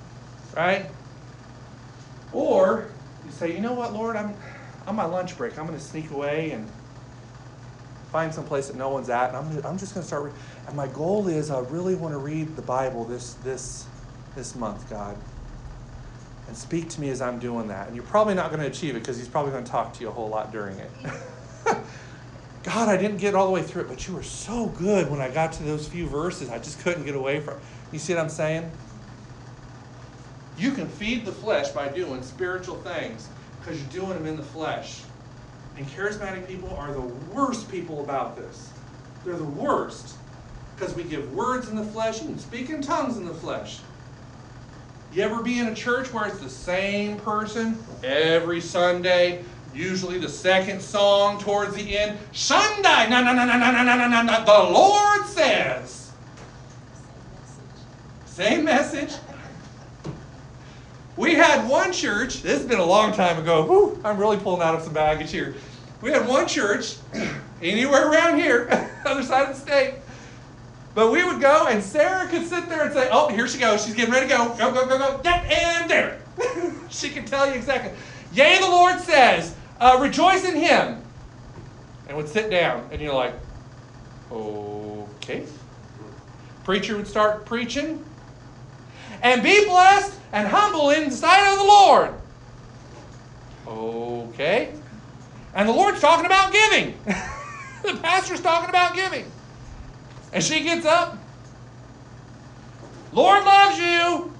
right? Or you say, you know what, Lord, I'm on my lunch break. I'm going to sneak away and find some place that no one's at, and I'm, I'm just going to start. Re- and my goal is, I really want to read the Bible this this this month, God, and speak to me as I'm doing that. And you're probably not going to achieve it because He's probably going to talk to you a whole lot during it. God, I didn't get all the way through it, but you were so good when I got to those few verses. I just couldn't get away from. You see what I'm saying? You can feed the flesh by doing spiritual things because you're doing them in the flesh. And charismatic people are the worst people about this. They're the worst because we give words in the flesh. Can speak in tongues in the flesh. You ever be in a church where it's the same person every Sunday? Usually the second song towards the end. Sunday, no, no, no, no, no, no, no, no, no. The Lord says. Same message. We had one church, this has been a long time ago. Whew, I'm really pulling out of some baggage here. We had one church, anywhere around here, other side of the state. But we would go, and Sarah could sit there and say, Oh, here she goes. She's getting ready to go. Go, go, go, go. Yep, and there. she can tell you exactly. Yea, the Lord says, uh, Rejoice in Him. And would sit down, and you're like, Okay. Preacher would start preaching. And be blessed and humble in the sight of the Lord. Okay. And the Lord's talking about giving. the pastor's talking about giving. And she gets up. Lord loves you.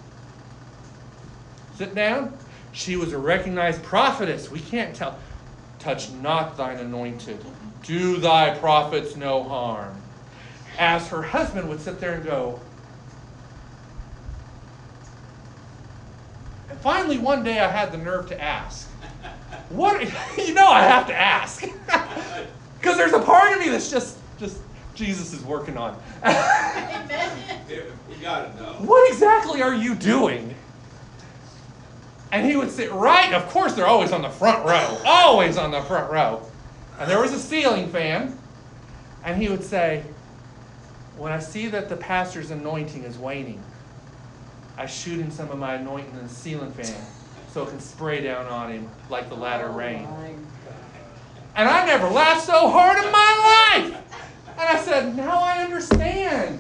Sit down. She was a recognized prophetess. We can't tell. Touch not thine anointed. Do thy prophets no harm. As her husband would sit there and go, finally, one day I had the nerve to ask, What? You know, I have to ask. Because there's a part of me that's just, just, Jesus is working on. Amen. Yeah, gotta know. what exactly are you doing? And he would sit right, of course, they're always on the front row, always on the front row. And there was a ceiling fan. And he would say, When I see that the pastor's anointing is waning, I shoot in some of my anointing in the ceiling fan so it can spray down on him like the latter oh rain. Oh, And I never laughed so hard in my life. And I said, now I understand.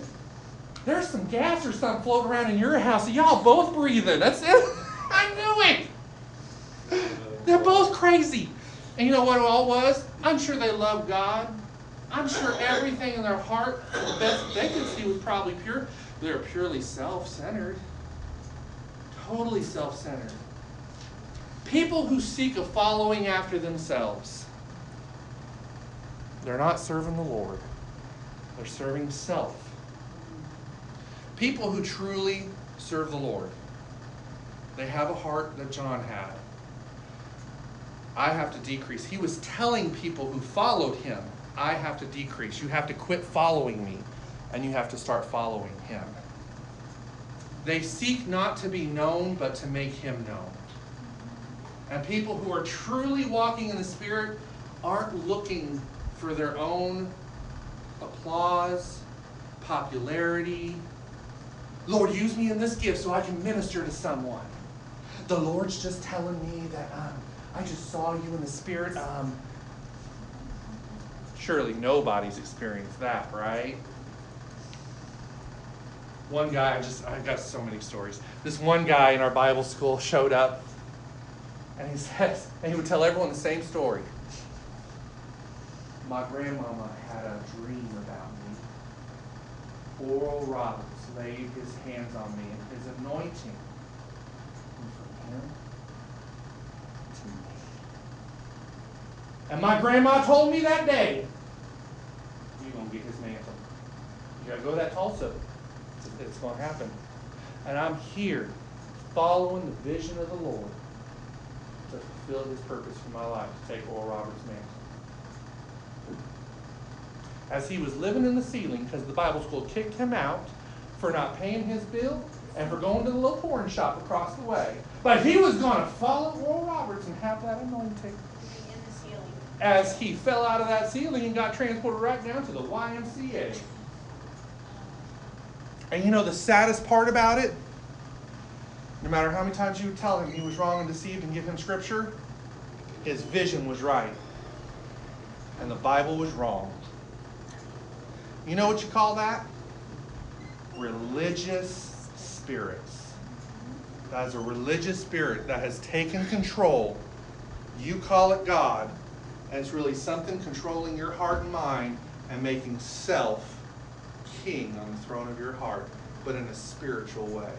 There's some gas or something floating around in your house. Y'all both breathing. That's it. I knew it. They're both crazy. And you know what it all was? I'm sure they love God. I'm sure everything in their heart, the best they could see was probably pure. They're purely self-centered. Totally self-centered. People who seek a following after themselves. They're not serving the Lord. They're serving self. People who truly serve the Lord. They have a heart that John had. I have to decrease. He was telling people who followed him, I have to decrease. You have to quit following me and you have to start following him. They seek not to be known, but to make him known. And people who are truly walking in the Spirit aren't looking for their own applause, popularity. Lord, use me in this gift so I can minister to someone. The Lord's just telling me that um, I just saw you in the Spirit. Um, surely nobody's experienced that, right? One guy, I just, I got so many stories. This one guy in our Bible school showed up and he says, and he would tell everyone the same story. My grandmama had a dream about me. Oral Roberts laid his hands on me, and his anointing from him to me. And my grandma told me that day, you're going to get his mantle. You got to go to that Tulsa. It's, going to happen. And I'm here following the vision of the Lord to fulfill his purpose for my life, to take Oral Roberts' mantle. As he was living in the ceiling, because the Bible school kicked him out for not paying his bill and for going to the little porn shop across the way. But he was going to follow Oral Roberts and have that anointing. In the ceiling. As he fell out of that ceiling and got transported right down to the YMCA. And you know the saddest part about it? No matter how many times you would tell him he was wrong and deceived and give him scripture, his vision was right. And the Bible was wrong. You know what you call that? Religious spirits. That is a religious spirit that has taken control. You call it God, and it's really something controlling your heart and mind and making self king on the throne of your heart, but in a spiritual way.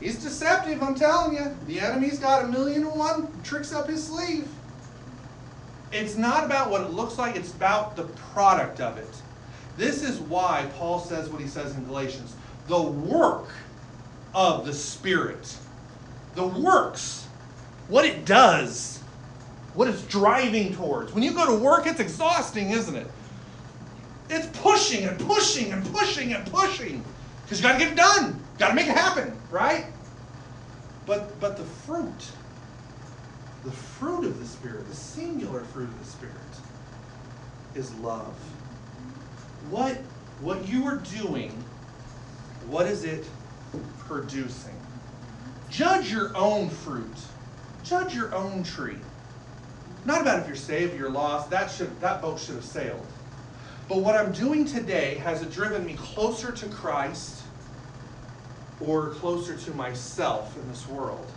He's deceptive, I'm telling you. The enemy's got a million and one tricks up his sleeve. It's not about what it looks like, it's about the product of it. This is why Paul says what he says in Galatians the work of the Spirit. The works. What it does. What it's driving towards. When you go to work, it's exhausting, isn't it? It's pushing and pushing and pushing and pushing. Because you got to get it done. Got to make it happen, right? But but the fruit, the fruit of the Spirit, the singular fruit of the Spirit, is love. What what you are doing, what is it producing? Judge your own fruit. Judge your own tree. Not about if you're saved or you're lost. That should that boat should have sailed. But what I'm doing today has driven me closer to Christ or closer to myself in this world?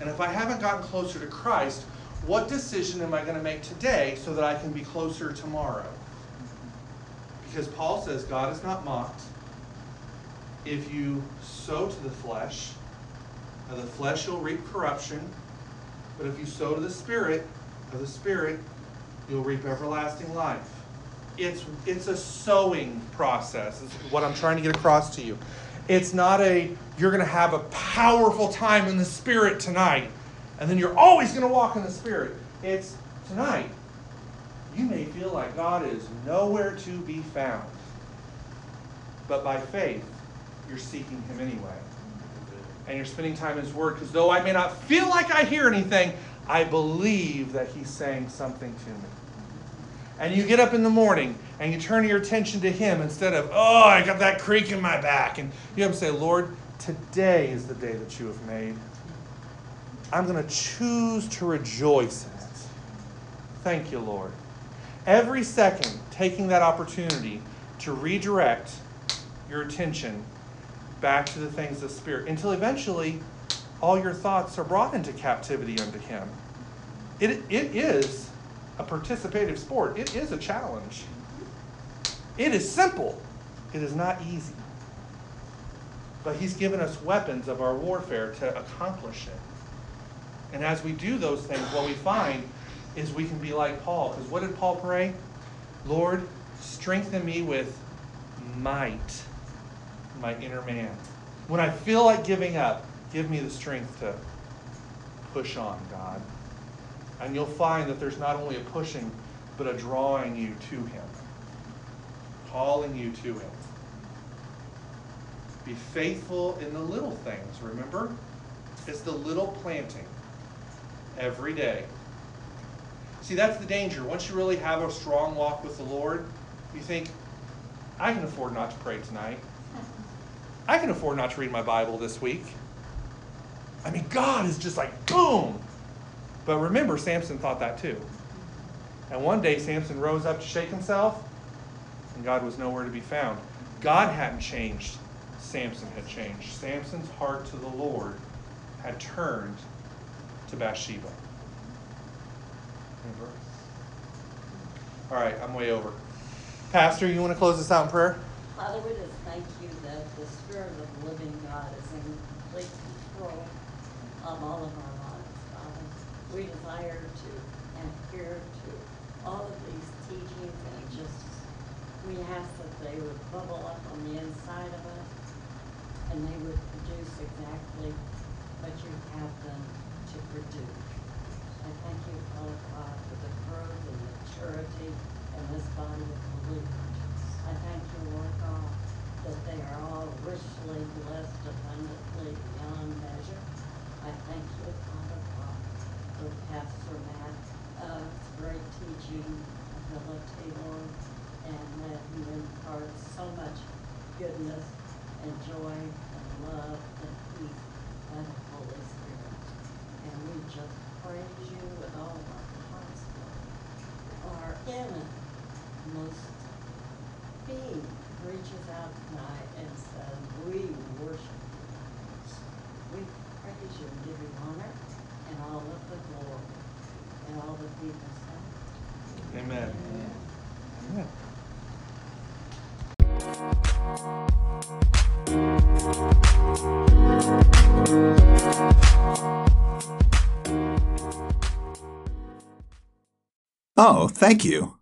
And if I haven't gotten closer to Christ, what decision am I going to make today so that I can be closer tomorrow? Because Paul says God is not mocked. If you sow to the flesh, of the flesh you'll reap corruption. But if you sow to the Spirit, of the Spirit, you'll reap everlasting life. It's, it's a sowing process, is what I'm trying to get across to you. It's not a, you're going to have a powerful time in the Spirit tonight, and then you're always going to walk in the Spirit. It's tonight, you may feel like God is nowhere to be found. But by faith, you're seeking Him anyway. And you're spending time in His Word, because though I may not feel like I hear anything, I believe that He's saying something to me. And you get up in the morning and you turn your attention to Him instead of, oh, I got that creak in my back. And you have to say, Lord, today is the day that you have made. I'm going to choose to rejoice in it. Thank you, Lord. Every second, taking that opportunity to redirect your attention back to the things of the Spirit until eventually all your thoughts are brought into captivity unto Him. It, it is a participative sport, it is a challenge. It is simple, it is not easy. But He's given us weapons of our warfare to accomplish it. And as we do those things, what we find is we can be like Paul. Because what did Paul pray? Lord, strengthen me with might, my inner man. When I feel like giving up, give me the strength to push on, God. And you'll find that there's not only a pushing, but a drawing you to Him, calling you to Him. Be faithful in the little things, remember? It's the little planting every day. See, that's the danger. Once you really have a strong walk with the Lord, you think, I can afford not to pray tonight. I can afford not to read my Bible this week. I mean, God is just like, boom. But remember, Samson thought that too. And one day, Samson rose up to shake himself, and God was nowhere to be found. God hadn't changed, Samson had changed. Samson's heart to the Lord had turned to Bathsheba. Remember? All right, I'm way over. Pastor, you want to close this out in prayer? Father, we just thank you that the Spirit of the living God is in complete control of all of our desire to adhere to all of these teachings and just, we ask that they would bubble up on the inside of us and they would produce exactly what you have them to produce. I thank you, Father God, for the growth and maturity in this body of believers. I thank you, Lord God, that they are all richly blessed beyond measure. I thank you, Father God, for Pastor Matt, uh, great teaching ability, Lord, and that he imparts so much goodness and joy Oh, thank you.